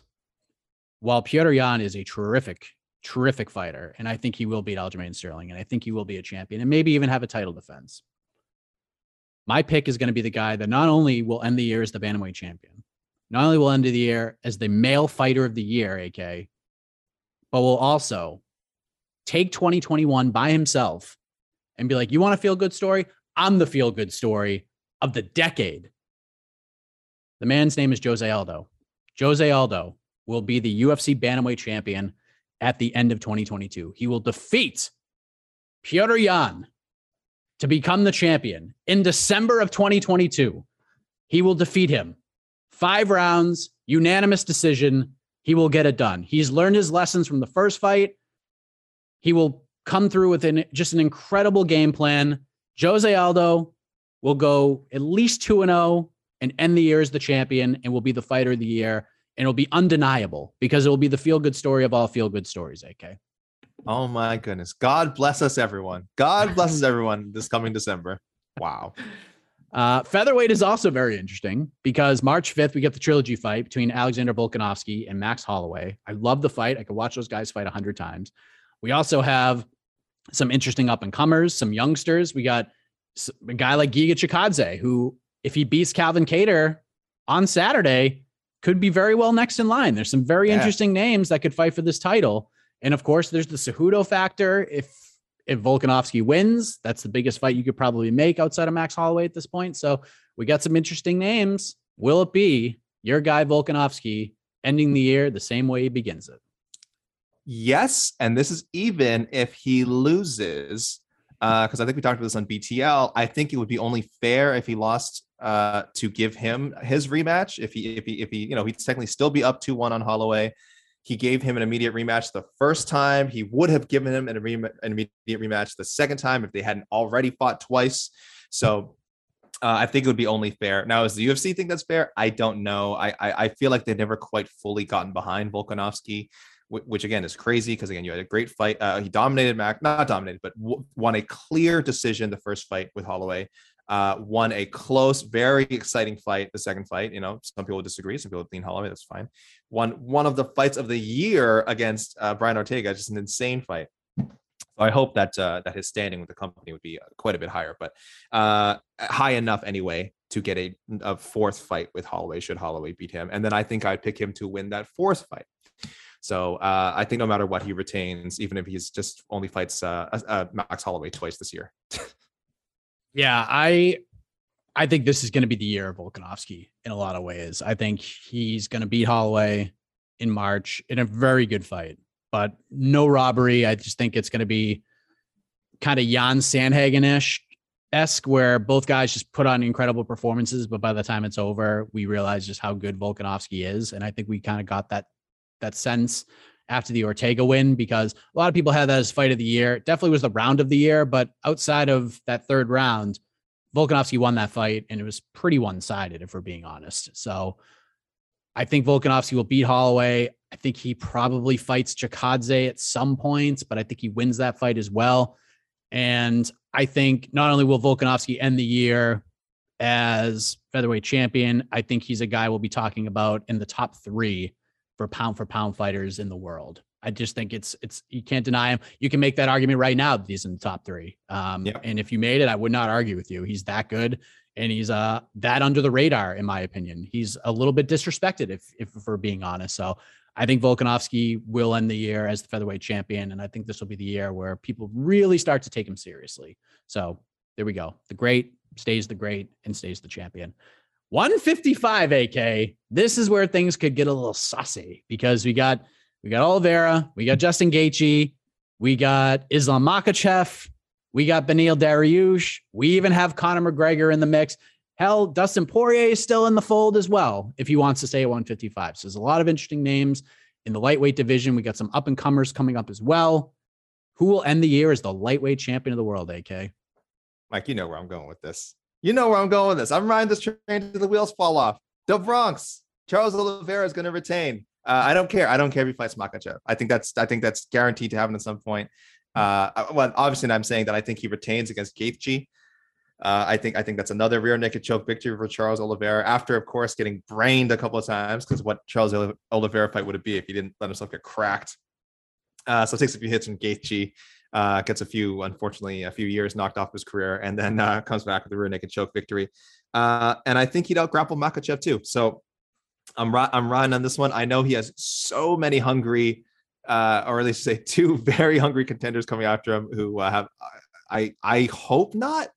while Piotr Yan is a terrific, terrific fighter, and I think he will beat Aljamain Sterling, and I think he will be a champion and maybe even have a title defense. My pick is going to be the guy that not only will end the year as the Bantamweight champion, not only will end the year as the male fighter of the year, AK, but will also take 2021 by himself and be like, you want a feel good story? I'm the feel good story of the decade. The man's name is Jose Aldo. Jose Aldo will be the UFC Bantamweight champion at the end of 2022. He will defeat Piotr Yan to become the champion in December of 2022. He will defeat him. Five rounds, unanimous decision, he will get it done. He's learned his lessons from the first fight. He will come through with an, just an incredible game plan. Jose Aldo will go at least 2 and 0 and end the year as the champion and will be the fighter of the year and it'll be undeniable because it will be the feel good story of all feel good stories, AK. Oh my goodness. God bless us everyone. God blesses everyone this coming December. Wow. Uh, featherweight is also very interesting because March 5th, we get the trilogy fight between Alexander Volkanovski and Max Holloway. I love the fight. I could watch those guys fight a 100 times. We also have some interesting up and comers, some youngsters. We got a guy like Giga Chikadze, who, if he beats Calvin Kattar on Saturday, could be very well next in line. There's some very yeah. interesting names that could fight for this title. And of course, there's the Cejudo factor. If if Volkanovski wins, that's the biggest fight you could probably make outside of Max Holloway at this point. So we got some interesting names. Will it be your guy Volkanovski ending the year the same way he begins it? Yes, and this is even if he loses, because uh, I think we talked about this on BTL. I think it would be only fair if he lost uh, to give him his rematch. If he, if he, if he, you know, he'd technically still be up two one on Holloway. He gave him an immediate rematch the first time. He would have given him an, an immediate rematch the second time if they hadn't already fought twice. So Uh, I think it would be only fair. Now, does the UFC think that's fair? I don't know. I I, I feel like they've never quite fully gotten behind Volkanovski, which, which again is crazy because again you had a great fight. Uh, he dominated Mac, not dominated, but w- won a clear decision the first fight with Holloway. Uh, won a close, very exciting fight. The second fight, you know, some people disagree. Some people lean Holloway. That's fine. Won one of the fights of the year against uh, Brian Ortega. Just an insane fight. So I hope that uh, that his standing with the company would be uh, quite a bit higher, but uh, high enough anyway to get a, a fourth fight with Holloway. Should Holloway beat him, and then I think I'd pick him to win that fourth fight. So uh, I think no matter what he retains, even if he's just only fights uh, uh, Max Holloway twice this year. yeah, I I think this is going to be the year of Volkanovski in a lot of ways. I think he's going to beat Holloway in March in a very good fight but no robbery. I just think it's going to be kind of Yan Sandhagen ish esque, where both guys just put on incredible performances, but by the time it's over, we realize just how good Volkanovski is, and I think we kind of got that that sense after the Ortega win because a lot of people had that as fight of the year. It definitely was the round of the year, but outside of that third round, Volkanovski won that fight, and it was pretty one sided, if we're being honest. So. I think Volkanovski will beat Holloway. I think he probably fights Chikadze at some points, but I think he wins that fight as well. And I think not only will Volkanovski end the year as featherweight champion, I think he's a guy we'll be talking about in the top three for pound for pound fighters in the world. I just think it's it's you can't deny him. You can make that argument right now that he's in the top three. Um. And if you made it, I would not argue with you. He's that good, and he's uh that under the radar, in my opinion. He's a little bit disrespected, if if we're being honest. So I think Volkanovski will end the year as the featherweight champion, and I think this will be the year where people really start to take him seriously. So there we go. The great stays the great and stays the champion. 155 AK. This is where things could get a little saucy because we got we got Oliveira, we got Justin Gaethje, we got Islam Makhachev, we got Beneil Dariush, we even have Conor McGregor in the mix. Hell, Dustin Poirier is still in the fold as well if he wants to stay at 155. So there's a lot of interesting names in the lightweight division. We got some up and comers coming up as well. Who will end the year as the lightweight champion of the world, AK? Mike, you know where I'm going with this. You know where I'm going with this. I'm riding this train until the wheels fall off. The Bronx. Charles Oliveira is going to retain. Uh, I don't care. I don't care if he fights Makhachev. I think that's I think that's guaranteed to happen at some point. Uh, well, obviously, I'm saying that I think he retains against Gaethje. Uh, I think I think that's another rear naked choke victory for Charles Oliveira after, of course, getting brained a couple of times. Because what Charles Oliveira fight would it be if he didn't let himself get cracked? Uh, so takes a few hits from Gaethje, uh, gets a few, unfortunately, a few years knocked off his career, and then uh, comes back with a rear naked choke victory. Uh, and I think he'd out grapple Makhachev too. So I'm I'm riding on this one. I know he has so many hungry, uh, or at least say two very hungry contenders coming after him who have. I I hope not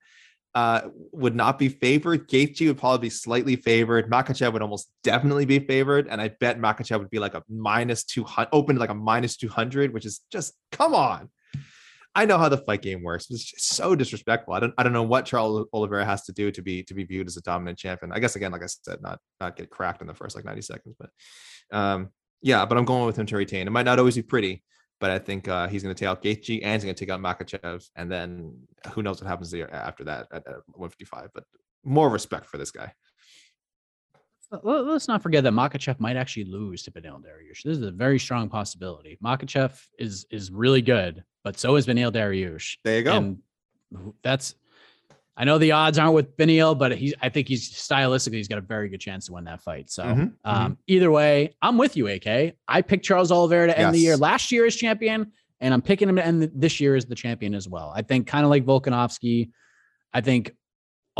uh, would not be favored. Gaethje would probably be slightly favored. Makhachev would almost definitely be favored, and I bet Makhachev would be like a minus two hundred, open like a minus two hundred, which is just come on. I know how the fight game works. It's just so disrespectful. I don't I don't know what Charles Oliveira has to do to be to be viewed as a dominant champion. I guess again, like I said, not not get cracked in the first like ninety seconds, but um, yeah. But I'm going with him to retain. It might not always be pretty, but I think uh, he's going to take out Gaethje and he's going to take out Makhachev, and then who knows what happens after that at, at 155. But more respect for this guy. Let's not forget that Makhachev might actually lose to Beneil Dariush. This is a very strong possibility. Makhachev is is really good, but so is Beneil Dariush. There you go. And that's I know the odds aren't with Beneil, but he's I think he's stylistically he's got a very good chance to win that fight. So mm-hmm, um, mm-hmm. either way, I'm with you, AK. I picked Charles Oliveira to end yes. the year last year as champion, and I'm picking him to end this year as the champion as well. I think kind of like Volkanovski, I think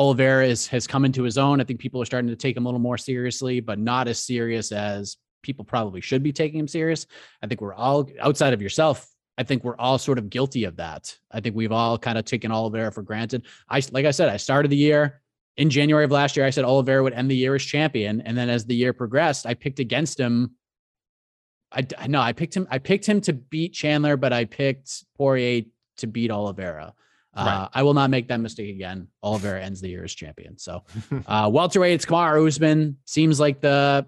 Oliveira is, has come into his own. I think people are starting to take him a little more seriously, but not as serious as people probably should be taking him serious. I think we're all outside of yourself I think we're all sort of guilty of that. I think we've all kind of taken Oliveira for granted. I like I said, I started the year in January of last year. I said Oliveira would end the year as champion, and then as the year progressed, I picked against him. I no, I picked him. I picked him to beat Chandler, but I picked Poirier to beat Oliveira. Uh, right. I will not make that mistake again. Oliveira ends the year as champion. So, uh, welterweight, it's Kamaru Usman. Seems like the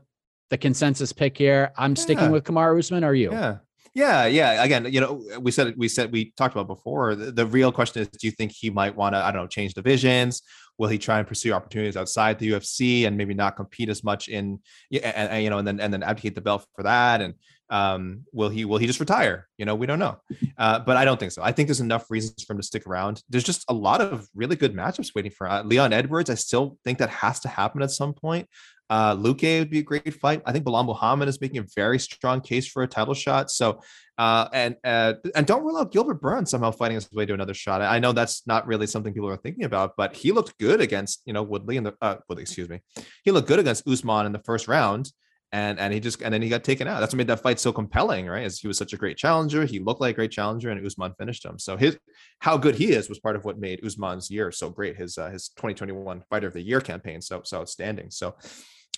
the consensus pick here. I'm sticking with Kamaru Usman. Are you? Yeah, Yeah, yeah. Again, you know, we said we said we talked about before. The, the real question is, do you think he might want to, I don't know, change divisions? Will he try and pursue opportunities outside the UFC and maybe not compete as much in, and, and you know, and then and then abdicate the belt for that? And um, will he will he just retire? You know, we don't know. Uh, but I don't think so. I think there's enough reasons for him to stick around. There's just a lot of really good matchups waiting for uh, Leon Edwards. I still think that has to happen at some point. Uh, Luque would be a great fight. I think Belal Muhammad is making a very strong case for a title shot. So, uh, and uh, and don't rule out Gilbert Burns somehow fighting his way to another shot. I know that's not really something people are thinking about, but he looked good against you know Woodley in the uh, Woodley, excuse me. He looked good against Usman in the first round and and he just and then he got taken out. That's what made that fight so compelling, right? As he was such a great challenger, he looked like a great challenger, and Usman finished him. So his how good he is was part of what made Usman's year so great. His uh, his 2021 Fighter of the Year campaign so so outstanding. So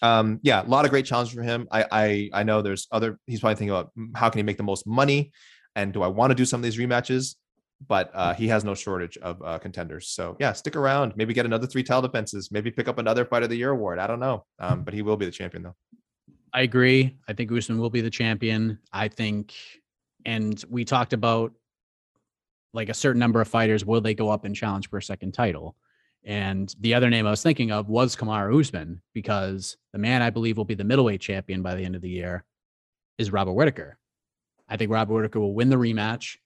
um yeah, a lot of great challenges for him. I I I know there's other. He's probably thinking about mm, how can he make the most money, and do I want to do some of these rematches? But uh, he has no shortage of uh, contenders. So yeah, stick around. Maybe get another three title defenses. Maybe pick up another Fight of the Year award. I don't know. Um, but he will be the champion though. I agree. I think Usman will be the champion. I think, and we talked about like a certain number of fighters, will they go up and challenge for a second title? And the other name I was thinking of was Kamaru Usman because the man I believe will be the middleweight champion by the end of the year is Robert Whitaker. I think Robert Whitaker will win the rematch.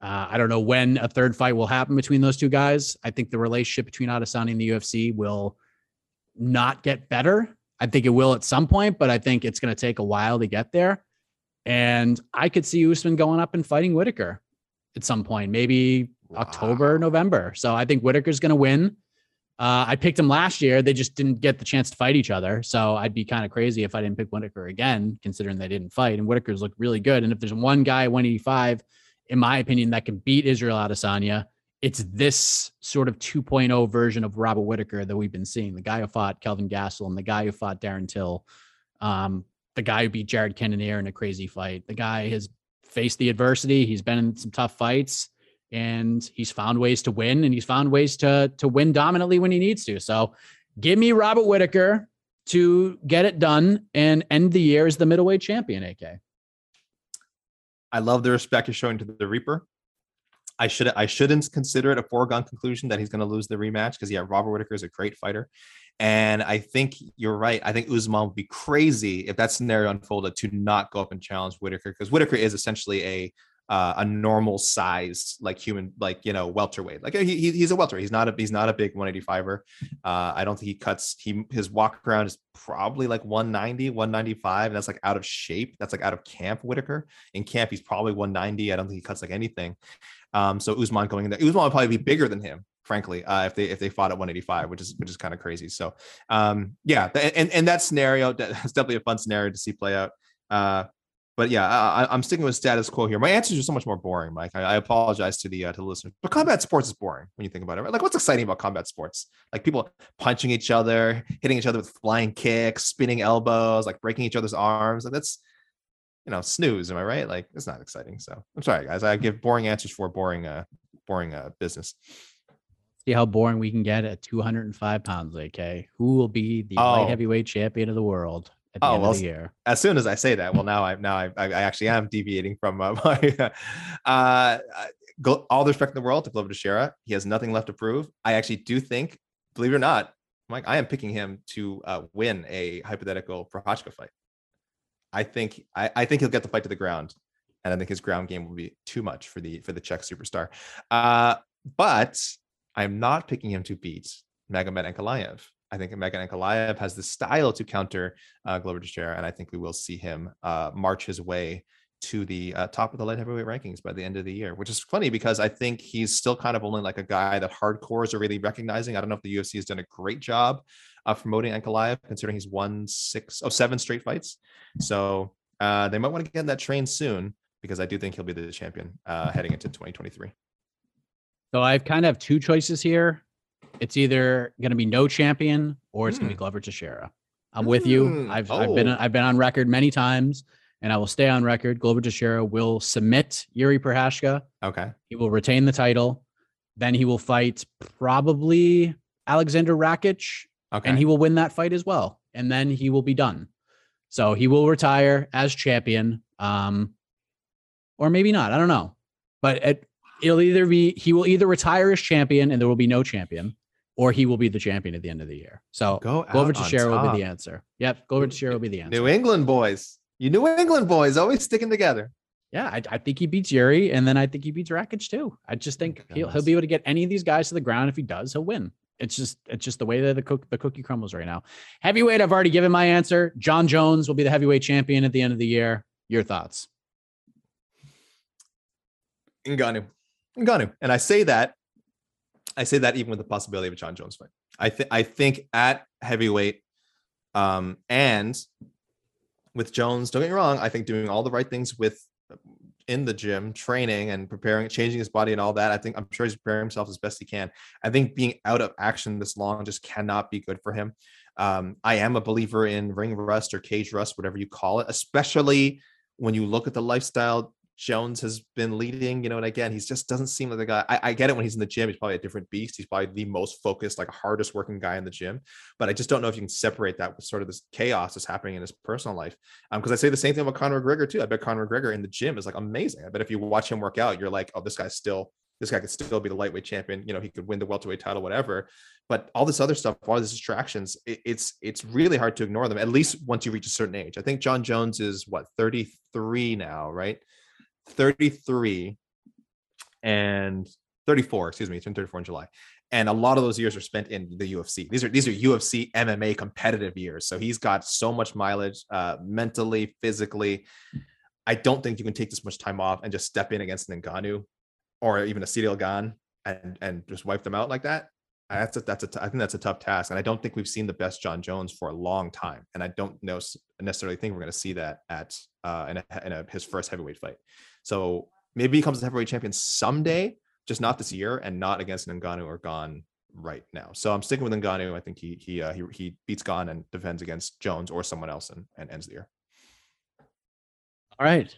Uh, I don't know when a third fight will happen between those two guys. I think the relationship between Adesanya and the UFC will not get better I think it will at some point, but I think it's going to take a while to get there. And I could see Usman going up and fighting Whitaker at some point, maybe wow. October, November. So I think Whitaker's going to win. Uh, I picked him last year. They just didn't get the chance to fight each other. So I'd be kind of crazy if I didn't pick Whitaker again, considering they didn't fight. And Whitaker's looked really good. And if there's one guy 185, in my opinion, that can beat Israel Adesanya, it's this sort of 2.0 version of Robert Whitaker that we've been seeing. The guy who fought Kelvin Gastelum, the guy who fought Darren Till, um, the guy who beat Jared Cannonier in a crazy fight. The guy has faced the adversity. He's been in some tough fights and he's found ways to win and he's found ways to to win dominantly when he needs to. So give me Robert Whitaker to get it done and end the year as the middleweight champion, AK. I love the respect you're showing to the Reaper. I should I shouldn't consider it a foregone conclusion that he's going to lose the rematch because yeah, Robert Whitaker is a great fighter, and I think you're right. I think Usman would be crazy if that scenario unfolded to not go up and challenge Whitaker because Whitaker is essentially a uh, a normal size like human like you know welterweight. Like he, he's a welterweight he's not a he's not a big 185er uh i don't think he cuts he his walk around is probably like 190 195 and that's like out of shape that's like out of camp whitaker. In camp he's probably 190 i don't think he cuts like anything um, so Usman going in there, Usman would probably be bigger than him, frankly, uh, if they if they fought at 185, which is which is kind of crazy. So um, yeah, and and that scenario that's definitely a fun scenario to see play out. Uh, but yeah, I, am sticking with status quo here. My answers are so much more boring, Mike. I, I apologize to the uh, to the listeners, but combat sports is boring when you think about it. Right? Like, what's exciting about combat sports? Like people punching each other, hitting each other with flying kicks, spinning elbows, like breaking each other's arms. Like that's you know, snooze. Am I right? Like it's not exciting. So I'm sorry, guys. I give boring answers for boring, uh, boring uh, business. See how boring we can get at 205 pounds, okay? Who will be the oh. light heavyweight champion of the world at the oh, end well, of the year? As soon as I say that, well, now I now I, I actually am deviating from uh, my. uh, go, all the respect in the world to Glover Teixeira. He has nothing left to prove. I actually do think, believe it or not, Mike, I am picking him to uh, win a hypothetical Prochazka fight. I think I, I think he'll get the fight to the ground, and I think his ground game will be too much for the for the Czech superstar. Uh, but I'm not picking him to beat Magomed Ankalaev. I think Magomed Ankalaev has the style to counter uh, Glover Teixeira, and I think we will see him uh, march his way to the uh, top of the light heavyweight rankings by the end of the year, which is funny because I think he's still kind of only like a guy that hardcores are really recognizing. I don't know if the UFC has done a great job of promoting Ankalaev, considering he's won six oh seven straight fights. So uh, they might want to get in that train soon because I do think he'll be the champion uh, heading into 2023. So I've kind of two choices here. It's either going to be no champion or it's mm. going to be Glover Teixeira. I'm mm. with you. Hmm. I've oh. I've been. I've been on record many times and I will stay on record. Glover Teixeira will submit Jiri Prochazka. Okay. He will retain the title. Then he will fight probably Alexander Rakic. Okay. And he will win that fight as well. And then he will be done. So he will retire as champion. Um, or maybe not. I don't know. But it, it'll either be he will either retire as champion and there will be no champion, or he will be the champion at the end of the year. So Glover Teixeira will be the answer. Yep, Glover Teixeira will be the answer. New England boys. You New England boys always sticking together. Yeah, I, I think he beats Jiri, and then I think he beats Rakic too. I just think he'll, he'll be able to get any of these guys to the ground. If he does, he'll win. It's just it's just the way that the cook the cookie crumbles right now. Heavyweight, I've already given my answer. Jon Jones will be the heavyweight champion at the end of the year. Your thoughts? Ngannou. Ngannou. And I say that, I say that even with the possibility of a Jon Jones fight. I think I think at heavyweight, um, and with Jones, don't get me wrong, I think doing all the right things with in the gym, training and preparing, changing his body and all that. I think I'm sure he's preparing himself as best he can. I think being out of action this long just cannot be good for him. Um, I am a believer in ring rust or cage rust, whatever you call it, especially when you look at the lifestyle Jones has been leading, you know, and again, he just doesn't seem like the guy. I, I get it when he's in the gym, he's probably a different beast. He's probably the most focused, like hardest working guy in the gym. But I just don't know if you can separate that with sort of this chaos that's happening in his personal life. Um, because I say the same thing about Conor McGregor too. I bet Conor McGregor in the gym is like amazing. I bet if you watch him work out, you're like, oh, this guy's still this guy could still be the lightweight champion. You know, he could win the welterweight title, whatever. But all this other stuff, all these distractions, it, it's it's really hard to ignore them. At least once you reach a certain age. I think Jon Jones is what 33 now, right? 33 and 34, excuse me, turned 34 in July. And a lot of those years are spent in the UFC. These are these are UFC MMA competitive years. So he's got so much mileage, uh, mentally, physically. I don't think you can take this much time off and just step in against an Ngannou or even a Ciryl Gane and and just wipe them out like that. That's a, that's a t- I think that's a tough task, and I don't think we've seen the best Jon Jones for a long time, and I don't know necessarily think we're going to see that at uh, in, a, in a, his first heavyweight fight. So maybe he becomes a heavyweight champion someday, just not this year, and not against an Ngannou or Gane right now. So I'm sticking with Ngannou. I think he he uh, he, he beats Gane and defends against Jones or someone else and, and ends the year. All right.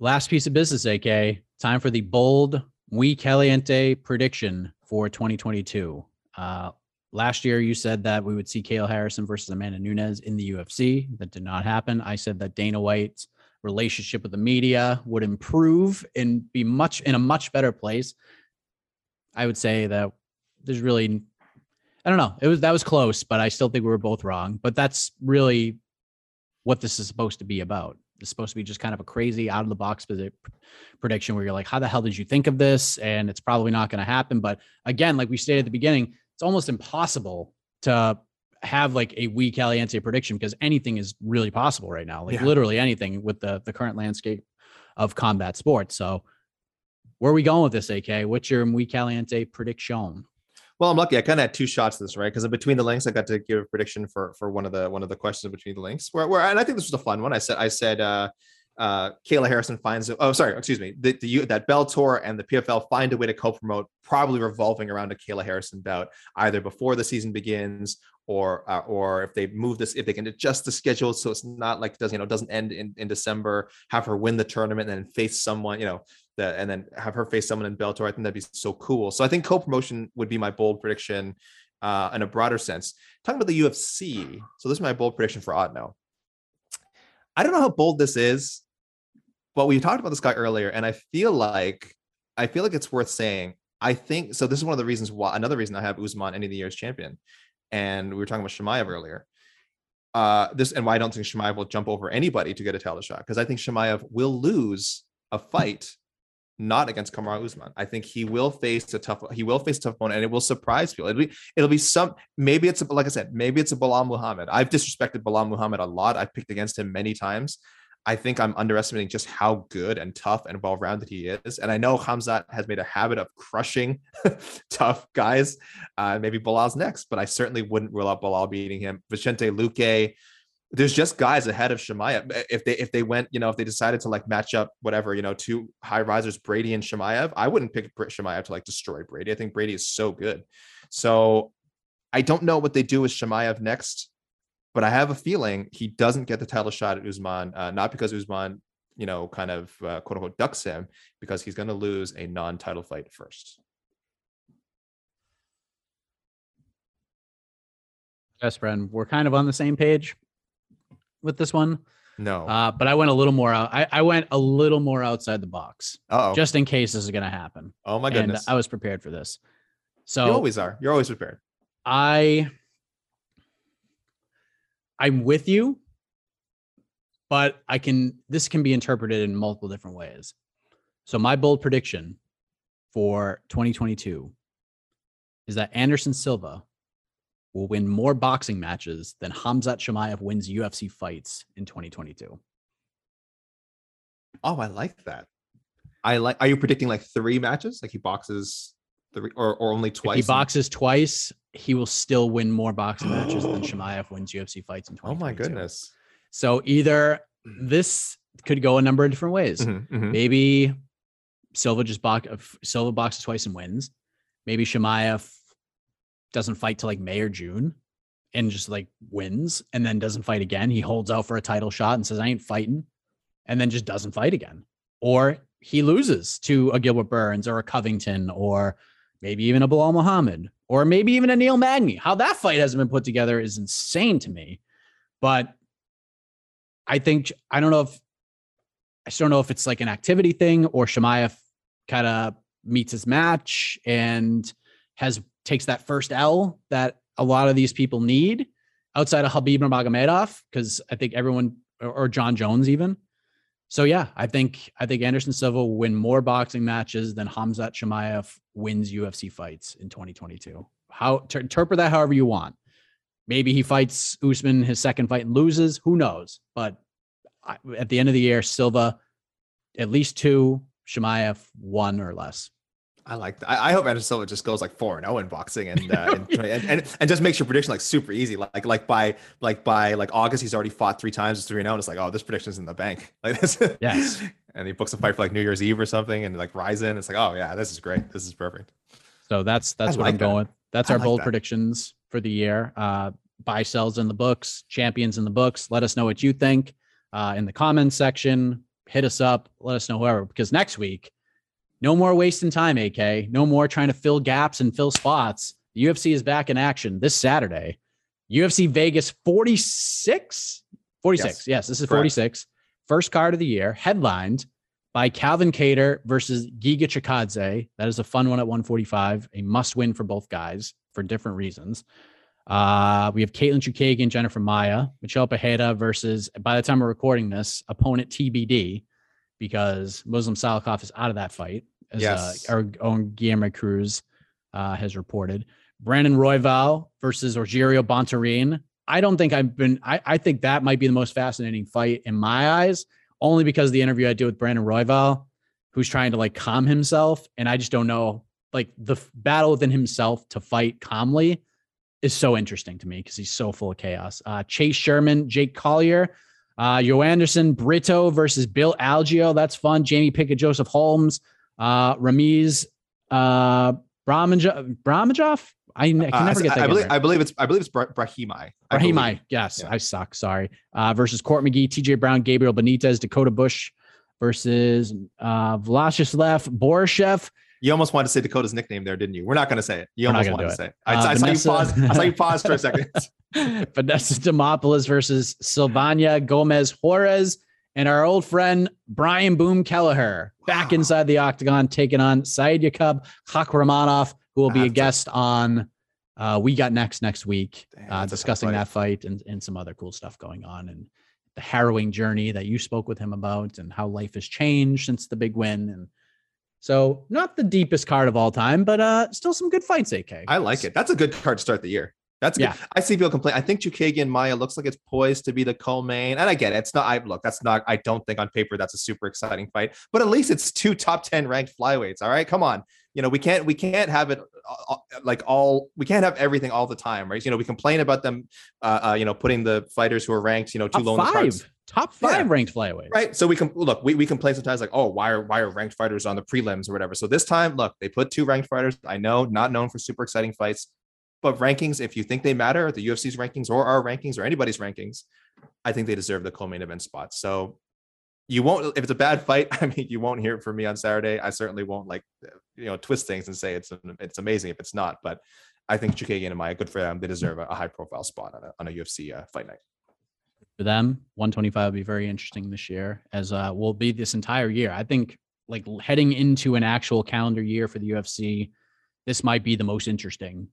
Last piece of business, AK. Time for the bold We Caliente prediction for 2022. Uh, last year, you said that we would see Kayla Harrison versus Amanda Nunes in the UFC. That did not happen. I said that Dana White's relationship with the media would improve and be much in a much better place. I would say that there's really, I don't know. It was that was close, but I still think we were both wrong. But that's really what this is supposed to be about. It's supposed to be just kind of a crazy out of the box prediction where you're like, how the hell did you think of this? And it's probably not going to happen. But again, like we stated at the beginning, it's almost impossible to have like a weak caliente prediction because anything is really possible right now. Like Yeah. literally anything with the the current landscape of combat sports. So where are we going with this, AK? What's your weak caliente prediction? Well, I'm lucky. I kind of had two shots of this, right? Because in between the links, I got to give a prediction for for one of the one of the questions between the links. Where, where and I think this was a fun one. I said I said uh uh Kayla Harrison finds oh sorry excuse me the, the that Bellator and the PFL find a way to co-promote probably revolving around a Kayla Harrison bout either before the season begins or uh, or if they move this if they can adjust the schedule so it's not like does you know doesn't end in, in December have her win the tournament and then face someone you know that and then have her face someone in Bellator I think that'd be so cool. So I think co-promotion would be my bold prediction uh in a broader sense. Talking about the UFC so this is my bold prediction for Otno I don't know how bold this is but we talked about this guy earlier and I feel like I feel like it's worth saying I think so this is one of the reasons why another reason I have Usman any of the years champion and we were talking about Chimaev earlier. Uh, this and why I don't think Chimaev will jump over anybody to get a title shot because I think Chimaev will lose a fight, not against Kamaru Usman. I think he will face a tough. He will face a tough opponent, and it will surprise people. It'll be it'll be some. Maybe it's a, like I said. Maybe it's a Belal Muhammad. I've disrespected Belal Muhammad a lot. I've picked against him many times. I think I'm underestimating just how good and tough and well-rounded he is. And I know Khamzat has made a habit of crushing tough guys. Uh, maybe Belal's next, but I certainly wouldn't rule out Belal beating him. Vicente Luque. There's just guys ahead of Chimaev. If they if they went, you know, if they decided to like match up whatever, you know, two high risers, Brady and Chimaev, I wouldn't pick Chimaev to like destroy Brady. I think Brady is so good. So I don't know what they do with Chimaev next but I have a feeling he doesn't get the title shot at Usman, uh, not because Usman, you know, kind of uh, quote unquote ducks him, because he's going to lose a non-title fight first. Yes, Bren, we're kind of on the same page with this one. No. Uh, but I went a little more out. I, I went a little more outside the box oh. just in case this is going to happen. oh my and goodness. I was prepared for this. So you always are. You're always prepared. I I'm with you, but I can this can be interpreted in multiple different ways. So my bold prediction for 2022 is that Anderson Silva will win more boxing matches than Khamzat Chimaev wins UFC fights in 2022. Oh, I like that. I like. Are you predicting like three matches? Like he boxes three, or or only twice? If he boxes twice, he will still win more boxing matches than Chimaev wins UFC fights in Oh my goodness. So either this could go a number of different ways. Mhm, mhm. Maybe Silva just box Silva boxes twice and wins. Maybe Chimaev doesn't fight till like May or June and just like wins and then doesn't fight again. He holds out for a title shot and says, I ain't fighting, and then just doesn't fight again. Or he loses to a Gilbert Burns or a Covington or maybe even a Belal Muhammad or maybe even a Neil Magny. How that fight hasn't been put together is insane to me. But I think I don't know if I don't know if it's like an activity thing or Chimaev kind of meets his match and has takes that first L that a lot of these people need outside of Khabib Nurmagomedov because I think everyone or, or Jon Jones even. So yeah, I think I think Anderson Silva will win more boxing matches than Khamzat Chimaev wins UFC fights in 2022. How to interpret that however you want. Maybe he fights Usman his second fight and loses. Who knows? But I, at the end of the year, Silva at least two, Chimaev one or less. I like that. I, I hope Anderson Silva just goes like four and zero in boxing and, uh, and, and and and just makes your prediction like super easy. Like like by like by like August, he's already fought three times. It's three and zero. And it's like, oh, this prediction's in the bank. Like this. Yes. And he books a fight for like New Year's Eve or something, and like Rizin. It's like, oh yeah, this is great. This is perfect. So that's that's I what like I'm that. going. That's I our like bold that. predictions for the year. Uh, buy sells in the books, champions in the books. Let us know what you think uh, in the comments section. Hit us up. Let us know whoever because next week, no more wasting time. AK, no more trying to fill gaps and fill spots. The UFC is back in action this Saturday. UFC Vegas 46, 46. Yes, Yes. this is Correct. 46. First card of the year, headlined by Calvin Kattar versus Giga Chikadze. That is a fun one at 145, a must win for both guys for different reasons. Uh, we have Katlyn Chookagian, Jennifer Maia, Michelle Pajeda versus, by the time we're recording this, opponent TBD, because Muslim Salikhov is out of that fight, as Yes. uh, our own Guilherme Cruz uh, has reported. Brandon Royval versus Rogerio Bontorin. I don't think I've been, I, I think that might be the most fascinating fight in my eyes only because the interview I did with Brandon Royval, who's trying to like calm himself. And I just don't know, like the f- battle within himself to fight calmly is so interesting to me because he's so full of chaos. Uh, Chase Sherman, Jake Collier, uh, Anderson, Brito versus Bill Algeo. That's fun. Jamie Pickett, Joseph Holmes, uh, Ramiz, uh. Brahmajov? I, I can Uh, never get that. I, believe. I believe it's I believe it's Bra- Brahimai. I yes, Yeah. I suck. Sorry. Uh, versus Court McGee, TJ Brown, Gabriel Benitez, Dakota Bush versus uh, Vlashislav Borishev. You almost wanted to say Dakota's nickname there, didn't you? We're not going to say it. You We're almost wanted to it. say it. I, Uh, I saw you pause. I saw you pause for a second. Vanessa Demopoulos versus Silvania Gomez Juarez. And our old friend Brian Boom Kelleher back Wow. inside the octagon, taking on Said Yakub Hakramanov, who will be a have to- guest on uh, We Got Next next week, Damn, uh, a tough discussing that fight and, and some other cool stuff going on and the harrowing journey that you spoke with him about and how life has changed since the big win. And so, not the deepest card of all time, but uh, still some good fights, AK. I like it. That's a good card to start the year. That's good. Yeah. I see people complain. I think Chookagian Maia looks like it's poised to be the co-main, and I get it. It's not. I look. That's not. I don't think on paper that's a super exciting fight, but at least it's two top ten ranked flyweights. All right, come on. You know we can't. We can't have it uh, uh, like all. We can't have everything all the time, right? You know we complain about them. Uh, uh you know putting the fighters who are ranked, you know, too top low in the cards. five, top five Yeah. ranked flyweights. Right. So we can look, we, we complain sometimes like, oh, why are why are ranked fighters on the prelims or whatever. So this time, look, they put two ranked fighters. I know, not known for super exciting fights, but rankings, if you think they matter, the UFC's rankings or our rankings or anybody's rankings, I think they deserve the co-main event spot. So you won't if it's a bad fight, I mean, you won't hear it from me on Saturday. I certainly won't like you know twist things and say it's it's amazing if it's not, but I think Chookagian and Maia, good for them. They deserve a, high profile spot on a, on a UFC uh, fight night. for them. 125 will be very interesting this year, as uh, will be this entire year. I think, like heading into an actual calendar year for the UFC, this might be the most interesting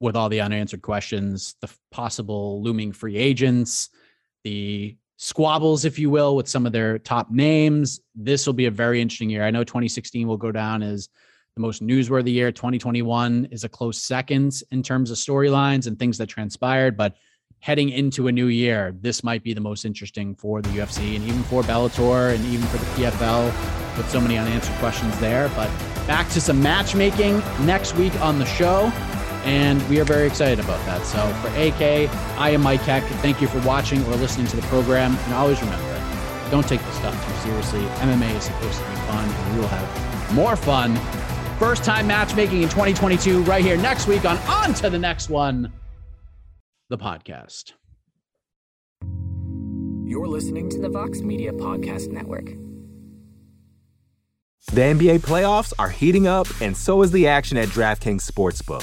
with all the unanswered questions, the possible looming free agents, the squabbles, if you will, with some of their top names. This will be a very interesting year. I know 2016 will go down as the most newsworthy year. 2021 is a close second in terms of storylines and things that transpired, but heading into a new year, this might be the most interesting for the UFC and even for Bellator and even for the PFL with so many unanswered questions there. But back to some matchmaking next week on the show. And we are very excited about that. So for AK, I am Mike Heck. Thank you for watching or listening to the program. And always remember, don't take this stuff too seriously. MMA is supposed to be fun, and we will have more fun. First time matchmaking in 2022 right here next week on On to the Next One, the podcast. You're listening to the Vox Media Podcast Network. The NBA playoffs are heating up, and so is the action at DraftKings Sportsbook,